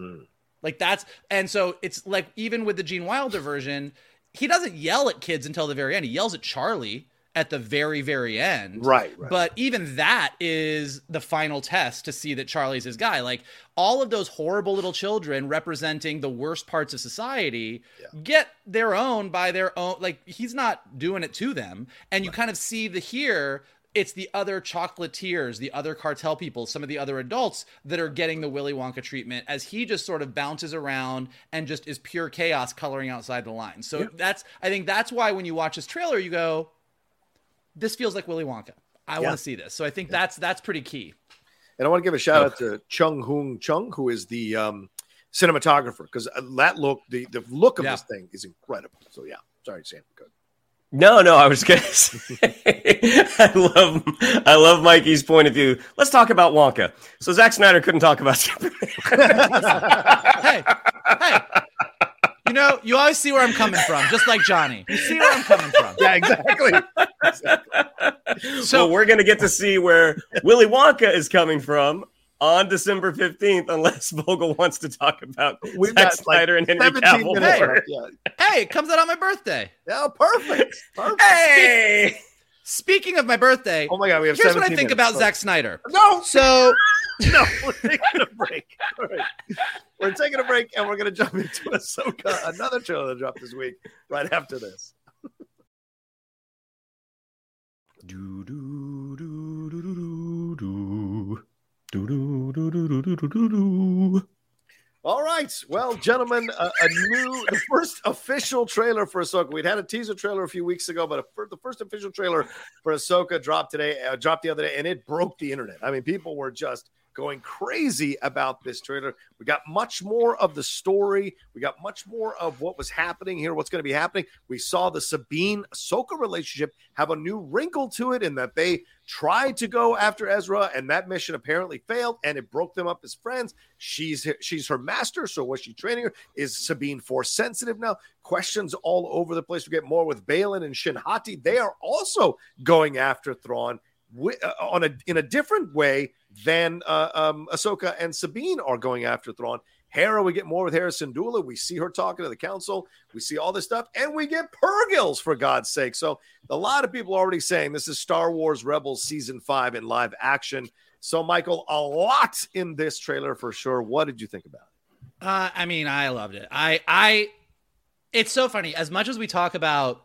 Like that's and so it's like even with the Gene Wilder version, he doesn't yell at kids until the very end. He yells at Charlie at the very very end. Right, right. But even that is the final test to see that Charlie's his guy. Like all of those horrible little children representing the worst parts of society get their own by their own like he's not doing it to them. And you kind of see the here it's the other chocolatiers, the other cartel people, some of the other adults that are getting the Willy Wonka treatment as he just sort of bounces around and just is pure chaos coloring outside the lines. So that's I think that's why when you watch this trailer you go this feels like Willy Wonka. I Yeah. want to see this. So I think that's that's pretty key. And I want to give a shout out to Chung Hoon Chung, who is the um, cinematographer, because that look, the the look of Yeah. this thing is incredible. So yeah, sorry, Sam. Good. No, no, I was gonna (laughs) say (laughs) I love I love Mikey's point of view. Let's talk about Wonka. So Zack Snyder couldn't talk about Superman. (laughs) hey, hey. You know, you always see where I'm coming from, just like Johnny. You see where I'm coming from. (laughs) Yeah, exactly. so we're gonna get to see where Willy Wonka is coming from on December 15th, unless Vogel wants to talk about We've Zack got, like, Snyder and Henry Cavill. minutes more. left, Yeah. Hey, it comes out on my birthday. Yeah, perfect. Perfect. Hey! Speaking of my birthday, Oh my god, we have. here's what I think minutes. about Zack Snyder. No, So no, we're taking a break. All right. We're taking a break and we're going to jump into Ahsoka, another trailer that dropped this week, right after this. All right. Well, gentlemen, a, a new, the first official trailer for Ahsoka. We'd had a teaser trailer a few weeks ago, but a, the first official trailer for Ahsoka dropped today, uh, dropped the other day, and it broke the internet. I mean, people were just going crazy about this trailer. We got much more of the story. We got much more of what was happening here, what's going to be happening. We saw the Sabine Ahsoka relationship have a new wrinkle to it in that they tried to go after Ezra, and that mission apparently failed, and it broke them up as friends. She's she's her master, so was she training her? Is Sabine force sensitive now? Questions all over the place. We get more with Baylan and Shin Hati. They are also going after Thrawn. Wi- uh, on a in a different way than uh, um, Ahsoka and Sabine are going after Thrawn. Hera, we get more with Hera Syndulla. We see her talking to the council. We see all this stuff, and we get Purrgils for God's sake. So a lot of people are already saying this is Star Wars Rebels season five in live action. So Michael, a lot in this trailer for sure. What did you think about it? Uh, I mean, I loved it. I, I, it's so funny. As much as we talk about,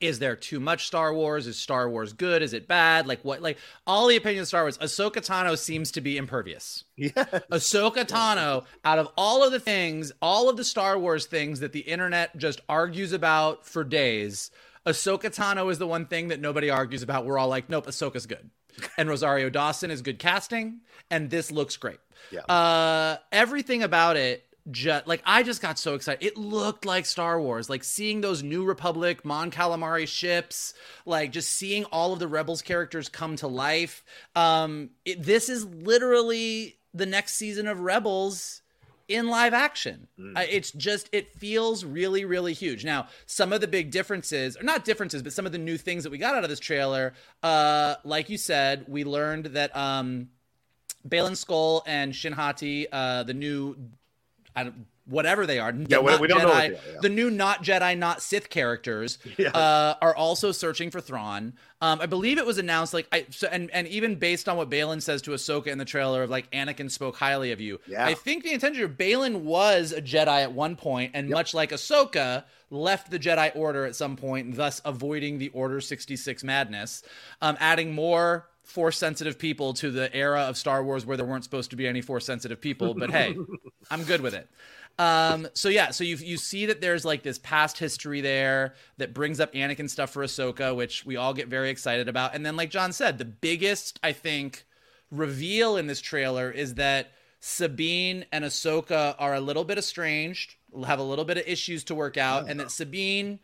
is there too much Star Wars? Is Star Wars good? Is it bad? Like what? Like all the opinions of Star Wars. Ahsoka Tano seems to be impervious. (laughs) Yeah. Ahsoka Tano, out of all of the things, all of the Star Wars things that the internet just argues about for days, Ahsoka Tano is the one thing that nobody argues about. We're all like, nope, Ahsoka's good. (laughs) And Rosario Dawson is good casting, and this looks great. Yeah. Uh, everything about it just like I just got so excited. It looked like Star Wars, like seeing those New Republic Mon Calamari ships, like just seeing all of the Rebels characters come to life. Um, it, this is literally the next season of Rebels in live action. Uh, it's just it feels really really huge. Now, some of the big differences, or not differences, but some of the new things that we got out of this trailer, uh like you said, we learned that um Baylan Skoll and Shin Hati, uh the new I don't, whatever they are, Yeah, we- we don't know Jedi- they are, yeah. the new not Jedi, not Sith characters (laughs) Yeah. uh, are also searching for Thrawn. Um, I believe it was announced like I so, and and even based on what Baylan says to Ahsoka in the trailer of like Anakin spoke highly of you. Yeah. I think the intention of Baylan was a Jedi at one point, and much like Ahsoka, left the Jedi Order at some point, thus avoiding the Order sixty six madness, um, adding more. Force sensitive people to the era of Star Wars where there weren't supposed to be any force sensitive people, but hey, (laughs) I'm good with it. Um, so yeah, so you you see that there's like this past history there that brings up Anakin stuff for Ahsoka, which we all get very excited about. And then, like John said, the biggest I think reveal in this trailer is that Sabine and Ahsoka are a little bit estranged, have a little bit of issues to work out, and that Sabine,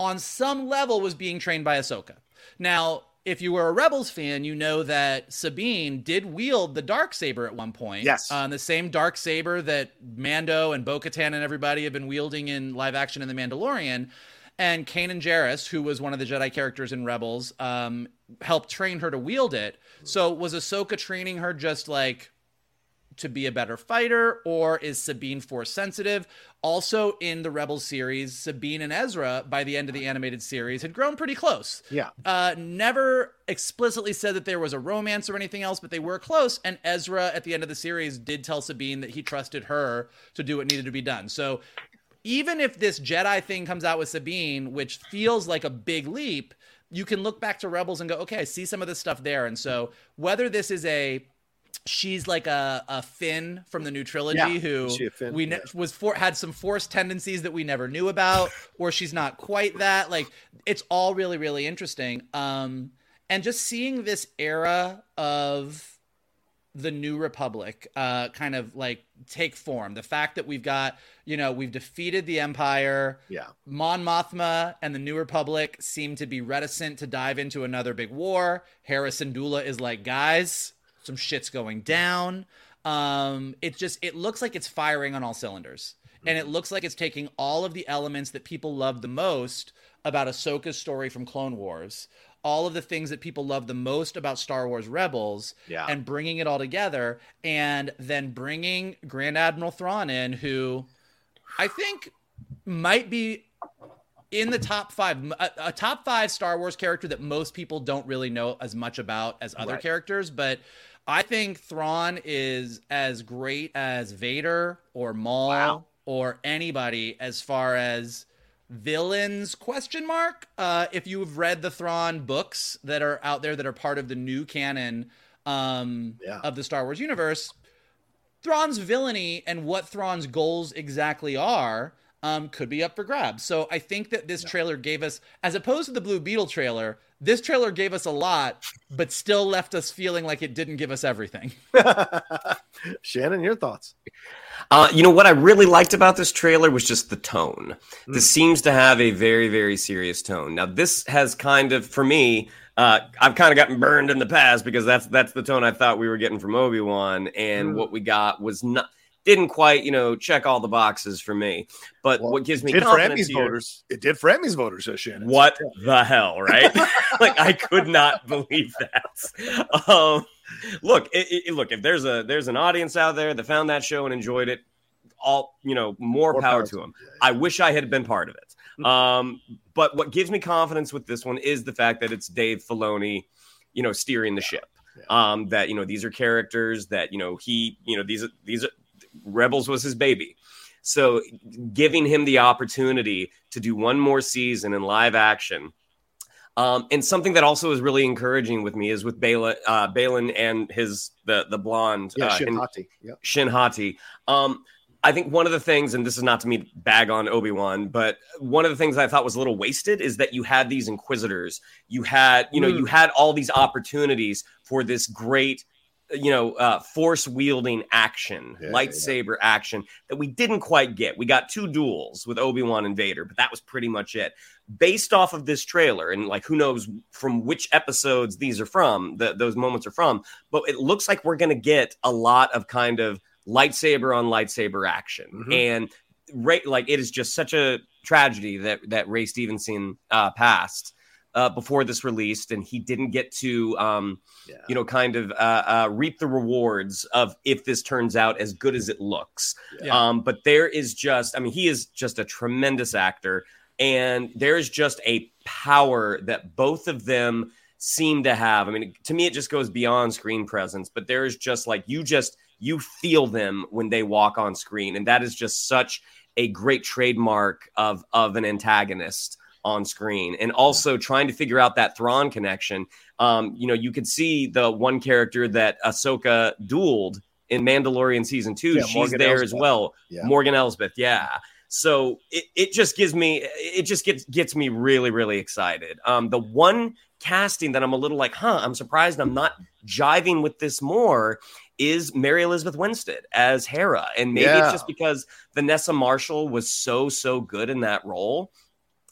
on some level, was being trained by Ahsoka. Now, if you were a Rebels fan, you know that Sabine did wield the dark saber at one point. Yes. Um, the same dark saber that Mando and Bo-Katan and everybody have been wielding in live action in The Mandalorian. And Kanan Jarrus, who was one of the Jedi characters in Rebels, um, helped train her to wield it. So was Ahsoka training her just like to be a better fighter, or is Sabine force sensitive? Also, in the Rebels series, Sabine and Ezra, by the end of the animated series, had grown pretty close. Yeah. Uh, never explicitly said that there was a romance or anything else, but they were close. And Ezra, at the end of the series, did tell Sabine that he trusted her to do what needed to be done. So, even if this Jedi thing comes out with Sabine, which feels like a big leap, you can look back to Rebels and go, okay, I see some of this stuff there. And so, whether this is a she's like a, a Finn from the new trilogy Yeah, who is she a Finn? we ne- was for had some forced tendencies that we never knew about, (laughs) or she's not quite that. Like it's all really really interesting. Um, and just seeing this era of the new republic uh kind of like take form the fact that we've got you know we've defeated the empire Yeah. Mon Mothma and the New Republic seem to be reticent to dive into another big war. Hera dula is like, guys, some shit's going down. Um, it just it looks like it's firing on all cylinders, and it looks like it's taking all of the elements that people love the most about Ahsoka's story from Clone Wars, all of the things that people love the most about Star Wars Rebels, Yeah. and bringing it all together, and then bringing Grand Admiral Thrawn in, who I think might be in the top five, a, a top five Star Wars character that most people don't really know as much about as other Right. characters. But I think Thrawn is as great as Vader or Maul or anybody as far as villains question mark uh if you've read the Thrawn books that are out there that are part of the new canon um Yeah. of the Star Wars universe Thrawn's villainy and what Thrawn's goals exactly are um, could be up for grabs. So I think that this trailer gave us, as opposed to the Blue Beetle trailer, this trailer gave us a lot, but still left us feeling like it didn't give us everything. (laughs) Shannon, your thoughts? Uh, you know what I really liked about this trailer was just the tone. This seems to have a very, very serious tone. Now, this has kind of, for me, uh, I've kind of gotten burned in the past because that's that's the tone I thought we were getting from Obi Wan, and Mm. what we got was not. Didn't quite, you know, check all the boxes for me. But Well, what gives me it did for confidence Emmy's here- voters. It did for Emmy's voters, uh, Shannon. What the hell, right? (laughs) like I could not believe that. Um, look, it, it- look, if there's a there's an audience out there that found that show and enjoyed it, all you know, more, More power, power to them. I wish I had been part of it. Um, but what gives me confidence with this one is the fact that it's Dave Filoni, you know, steering the ship. Um, that you know these are characters that you know he you know these are these are Rebels was his baby. So giving him the opportunity to do one more season in live action. Um, and something that also is really encouraging with me is with Baylan, uh, Baylan and his the the blonde Yeah, uh, Shin Hati. Yep. Shin Hati. Um, I think one of the things, and this is not to me bag on Obi Wan, but one of the things I thought was a little wasted is that you had these Inquisitors, you had, you know, Mm. you had all these opportunities for this great, you know, uh, force wielding action, Yeah, lightsaber action that we didn't quite get. We got two duels with Obi Wan and Vader, but that was pretty much it. Based off of this trailer, and like who knows from which episodes these are from, the, those moments are from, but it looks like we're going to get a lot of kind of lightsaber on lightsaber action Mhm. and Ray, like it is just such a tragedy that that Ray Stevenson uh, passed uh, before this released, and he didn't get to, um, Yeah. you know, kind of uh, uh, reap the rewards of if this turns out as good as it looks. Yeah. Um, but there is just, I mean, he is just a tremendous actor, and there is just a power that both of them seem to have. I mean, to me, it just goes beyond screen presence, but there is just like you just you feel them when they walk on screen, and that is just such a great trademark of of an antagonist on screen and also trying to figure out that Thrawn connection. Um, you know, you could see the one character that Ahsoka dueled in Mandalorian season two. Yeah, She's Morgan there as well. Yeah. Morgan Elsbeth, yeah. So it, it just gives me it just gets gets me really really excited. Um, the one casting that I'm a little like, huh, I'm surprised I'm not jiving with this more is Mary Elizabeth Winstead as Hera, and maybe Yeah. it's just because Vanessa Marshall was so so good in that role.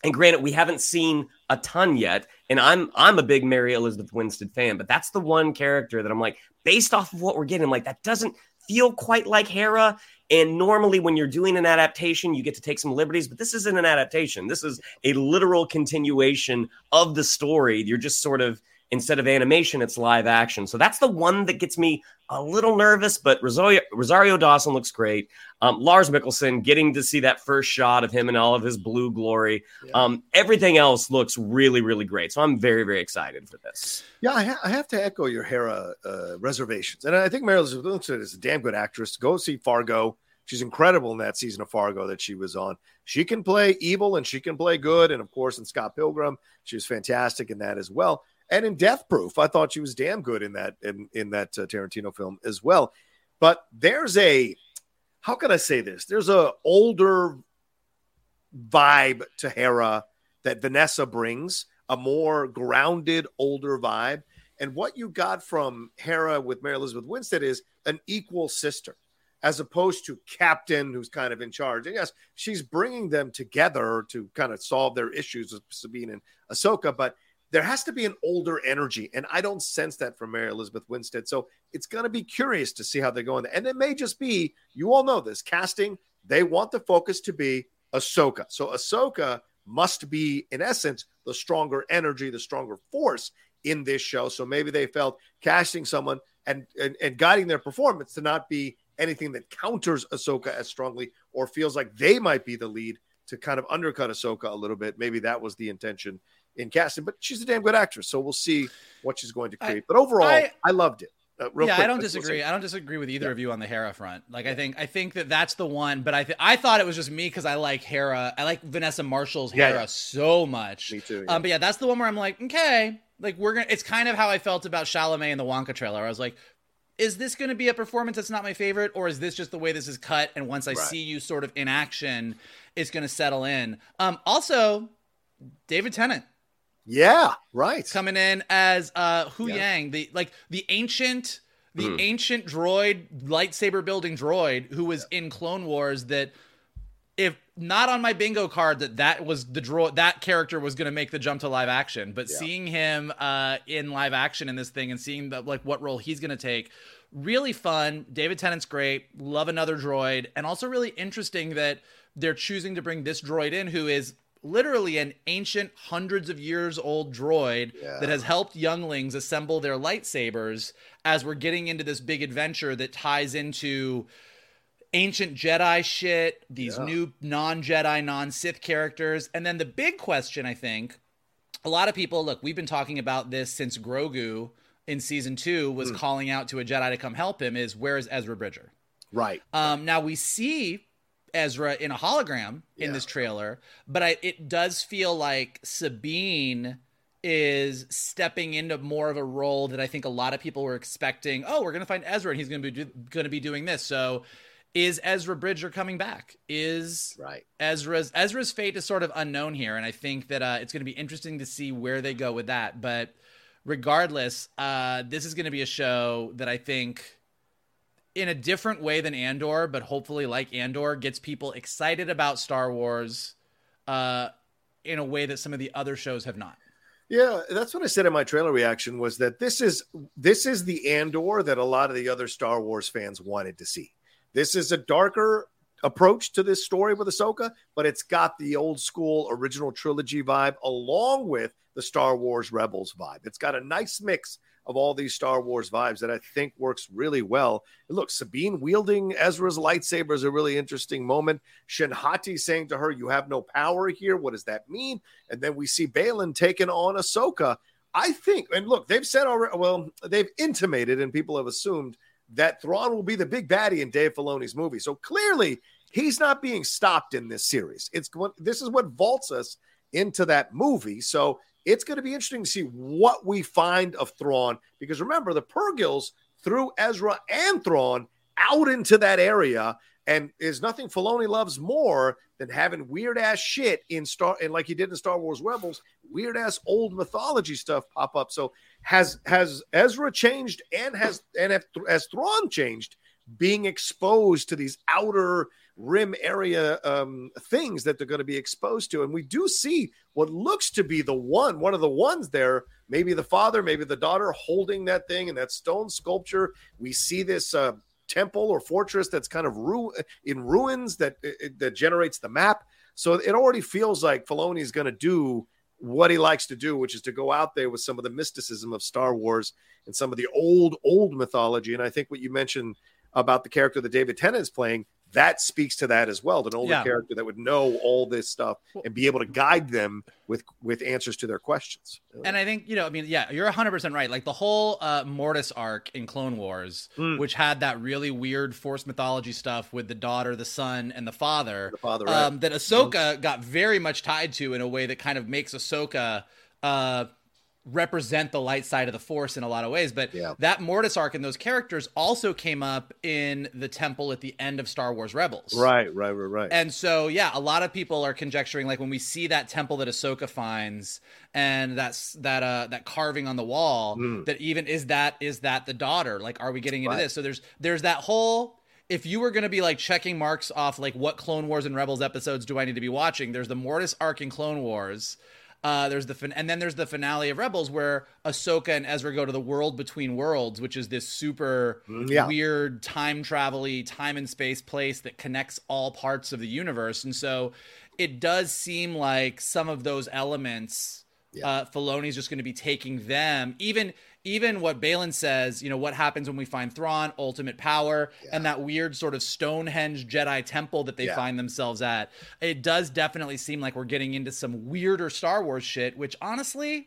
And granted, we haven't seen a ton yet, and I'm I'm a big Mary Elizabeth Winstead fan, but that's the one character that I'm like, based off of what we're getting, like that doesn't feel quite like Hera. And normally, when you're doing an adaptation, you get to take some liberties, but this isn't an adaptation. This is a literal continuation of the story. You're just sort of instead of animation, it's live action. So that's the one that gets me a little nervous. But Rosario, Rosario Dawson looks great. Um, Lars Mikkelsen, getting to see that first shot of him in all of his blue glory. Um, everything else looks really, really great. So I'm very, very excited for this. Yeah, I, ha- I have to echo your Hera uh, reservations, and I think Meryl Winstead is a damn good actress. Go see Fargo; she's incredible in that season of Fargo that she was on. She can play evil and she can play good, and of course in Scott Pilgrim, she was fantastic in that as well. And in Death Proof, I thought she was damn good in that in in that uh, Tarantino film as well. But there's a how can I say this? There's a older vibe to Hera that Vanessa brings, a more grounded, older vibe. And what you got from Hera with Mary Elizabeth Winstead is an equal sister, as opposed to Captain, who's kind of in charge. And yes, she's bringing them together to kind of solve their issues with Sabine and Ahsoka, but there has to be an older energy. And I don't sense that from Mary Elizabeth Winstead. So it's going to be curious to see how they go in. And it may just be, you all know this casting, they want the focus to be Ahsoka. So Ahsoka must be, in essence, the stronger energy, the stronger force in this show. So maybe they felt casting someone and, and, and guiding their performance to not be anything that counters Ahsoka as strongly or feels like they might be the lead to kind of undercut Ahsoka a little bit. Maybe that was the intention in casting, but she's a damn good actress. So we'll see what she's going to create. but overall, I, I- loved it. Uh, yeah, quick, I don't disagree. I don't disagree with either of you on the Hera front. Like, I think I think that that's the one. But I th- I thought it was just me because I like Hera. I like Vanessa Marshall's Yeah, Hera yeah. so much. Me too. Um, but yeah, that's the one where I'm like, okay, like we're gonna. It's kind of how I felt about Chalamet in the Wonka trailer. I was like, is this going to be a performance that's not my favorite, or is this just the way this is cut? And once I Right. see you sort of in action, it's going to settle in. Um, also, David Tennant yeah, right. coming in as uh Hu Yeah. Yang, the like the ancient the Hmm. ancient droid lightsaber building droid who was in Clone Wars that if not on my bingo card that that was the draw that character was going to make the jump to live action but Yeah. seeing him uh in live action in this thing and seeing the like what role he's going to take really fun david tennant's great love another droid and also really interesting that they're choosing to bring this droid in who is literally an ancient hundreds of years old droid that has helped younglings assemble their lightsabers as we're getting into this big adventure that ties into ancient Jedi shit, these Yeah. new non Jedi, non Sith characters. And then the big question, I think, a lot of people look, we've been talking about this since Grogu in season two was Hmm. calling out to a Jedi to come help him is where is Ezra Bridger? Right. Um, now we see Ezra in a hologram in this trailer, but I, it does feel like Sabine is stepping into more of a role that I think a lot of people were expecting. Oh, we're gonna find Ezra and he's gonna be do, gonna be doing this. So, is Ezra Bridger coming back? Is right Ezra's Ezra's fate is sort of unknown here, and I think that uh, it's gonna be interesting to see where they go with that. But regardless, uh, this is gonna be a show that I think in a different way than Andor, but hopefully like Andor gets people excited about Star Wars uh, in a way that some of the other shows have not. Yeah, that's what I said in my trailer reaction was that this is this is the Andor that a lot of the other Star Wars fans wanted to see. This is a darker approach to this story with Ahsoka, but it's got the old school original trilogy vibe along with the Star Wars Rebels vibe. It's got a nice mix of all these Star Wars vibes that I think works really well. Look, Sabine wielding Ezra's lightsaber is a really interesting moment. Shin Hati saying to her, You have no power here. What does that mean? And then we see Baylan taking on Ahsoka. I think, and look, they've said already, well, they've intimated and people have assumed that Thrawn will be the big baddie in Dave Filoni's movie. So clearly, he's not being stopped in this series. It's this is what vaults us into that movie. So it's going to be interesting to see what we find of Thrawn because remember, the Purrgils threw Ezra and Thrawn out into that area. And is nothing Filoni loves more than having weird ass shit in Star and like he did in Star Wars Rebels, weird ass old mythology stuff pop up. So has has Ezra changed and has and has Thrawn changed being exposed to these outer rim area um, things that they're going to be exposed to. And we do see what looks to be the one, one of the ones there, maybe the father, maybe the daughter holding that thing and that stone sculpture. We see this uh, temple or fortress that's kind of ru- in ruins that that generates the map. So it already feels like Filoni is going to do what he likes to do, which is to go out there with some of the mysticism of Star Wars and some of the old, old mythology. And I think what you mentioned about the character that David Tennant is playing, that speaks to that as well. An older Yeah. character that would know all this stuff and be able to guide them with with answers to their questions. And I think, you know, I mean, yeah, you're 100% right. Like the whole uh, Mortis arc in Clone Wars, Mm. which had that really weird Force mythology stuff with the daughter, the son, and the father, The father, right. um, that Ahsoka got very much tied to in a way that kind of makes Ahsoka uh, represent the light side of the Force in a lot of ways. But Yeah. that Mortis arc and those characters also came up in the temple at the end of Star Wars Rebels. Right, right, right, right. And so, yeah, a lot of people are conjecturing like when we see that temple that Ahsoka finds and that's that uh that carving on the wall Mm. that even is that is that the daughter? Like, are we getting into Right. this? So there's there's that whole if you were going to be like checking marks off like what Clone Wars and Rebels episodes do I need to be watching, there's the Mortis arc in Clone Wars. Uh, there's the fin- and then there's the finale of Rebels where Ahsoka and Ezra go to the world between worlds, which is this super Mm, yeah. weird time travel-y, time and space place that connects all parts of the universe. And so it does seem like some of those elements, uh, Filoni's just going to be taking them. Even even what Baylan says, you know, what happens when we find Thrawn, ultimate power, and that weird sort of Stonehenge Jedi temple that they Yeah. find themselves at. It does definitely seem like we're getting into some weirder Star Wars shit, which honestly,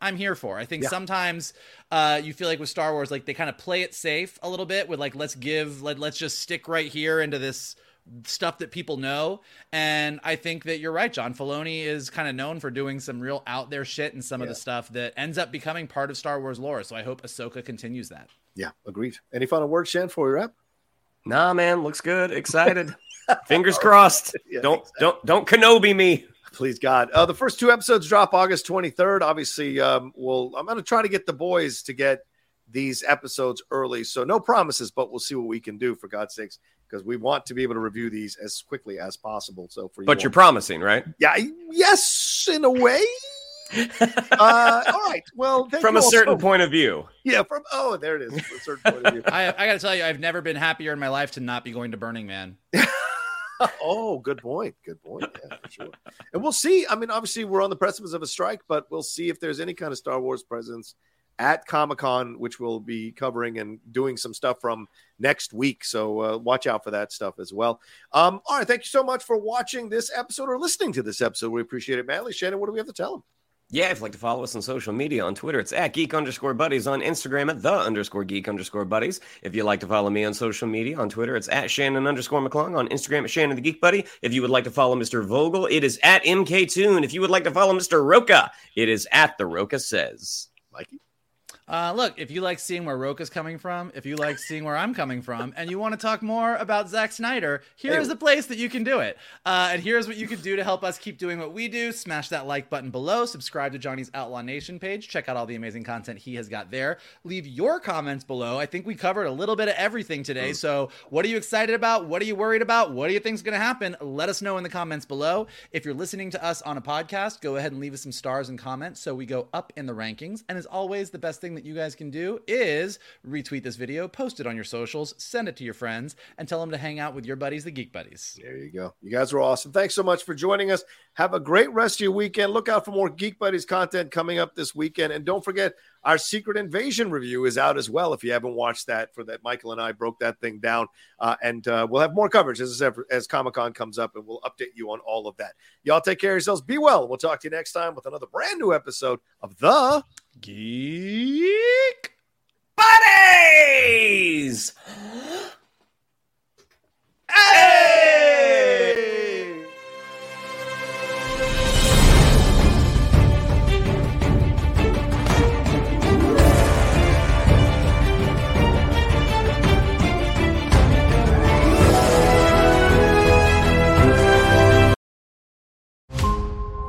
I'm here for. I think Yeah. sometimes uh, you feel like with Star Wars, like they kind of play it safe a little bit with like let's give let let's just stick right here into this stuff that people know. And I think that you're right, John Filoni is kind of known for doing some real out there shit and some of the stuff that ends up becoming part of Star Wars lore. So I hope Ahsoka continues that. Yeah, agreed. Any final words, Shan, before we wrap? Nah, man, looks good. Excited. (laughs) Fingers crossed. (laughs) Yeah, don't don't don't Kenobi me. Please God. Uh, the first two episodes drop August 23rd. Obviously, um, we'll, I'm going to try to get the boys to get these episodes early. So no promises, but we'll see what we can do for God's sakes. Because we want to be able to review these as quickly as possible. So for you, but all- you're promising, right? yeah, yes, in a way. (laughs) uh, all right. Well, thank From you a certain so- point of view. Yeah. From oh, there it is. From a certain point of view. (laughs) I, I got to tell you, I've never been happier in my life to not be going to Burning Man. (laughs) oh, good point. Good point. Yeah, for sure. And we'll see. I mean, obviously, we're on the precipice of a strike, but we'll see if there's any kind of Star Wars presence at Comic Con, which we'll be covering and doing some stuff from next week. So uh, watch out for that stuff as well. Um, all right. Thank you so much for watching this episode or listening to this episode. We appreciate it, madly. Shannon, what do we have to tell them? Yeah, if you'd like to follow us on social media, on Twitter, it's at geek underscore buddies, on Instagram at the underscore geek underscore buddies. If you'd like to follow me on social media, on Twitter, it's at Shannon underscore McClung, on Instagram at Shannon the Geek Buddy. If you would like to follow Mr. Vogel, it is at MK. If you would like to follow Mr. Rocha, it is at the Rocha Says. Mikey? Uh, look, if you like seeing where Rocha's coming from, if you like seeing where I'm coming from, and you want to talk more about Zack Snyder, here's the place that you can do it. Uh, and here's what you can do to help us keep doing what we do. Smash that like button below, subscribe to Johnny's Outlaw Nation page, check out all the amazing content he has got there. Leave your comments below. I think we covered a little bit of everything today. So, what are you excited about? What are you worried about? What do you think's going to happen? Let us know in the comments below. If you're listening to us on a podcast, go ahead and leave us some stars and comments so we go up in the rankings. And as always, the best thing that you guys can do is retweet this video, post it on your socials, send it to your friends, and tell them to hang out with your buddies, the Geek Buddies. There you go. You guys are awesome. Thanks so much for joining us. Have a great rest of your weekend. Look out for more Geek Buddies content coming up this weekend. And don't forget, our Secret Invasion review is out as well. If you haven't watched that, for that, Michael and I broke that thing down. Uh, and uh, we'll have more coverage as, as Comic Con comes up, and we'll update you on all of that. Y'all take care of yourselves. Be well. We'll talk to you next time with another brand new episode of The Geek Buddies! (gasps) Hey!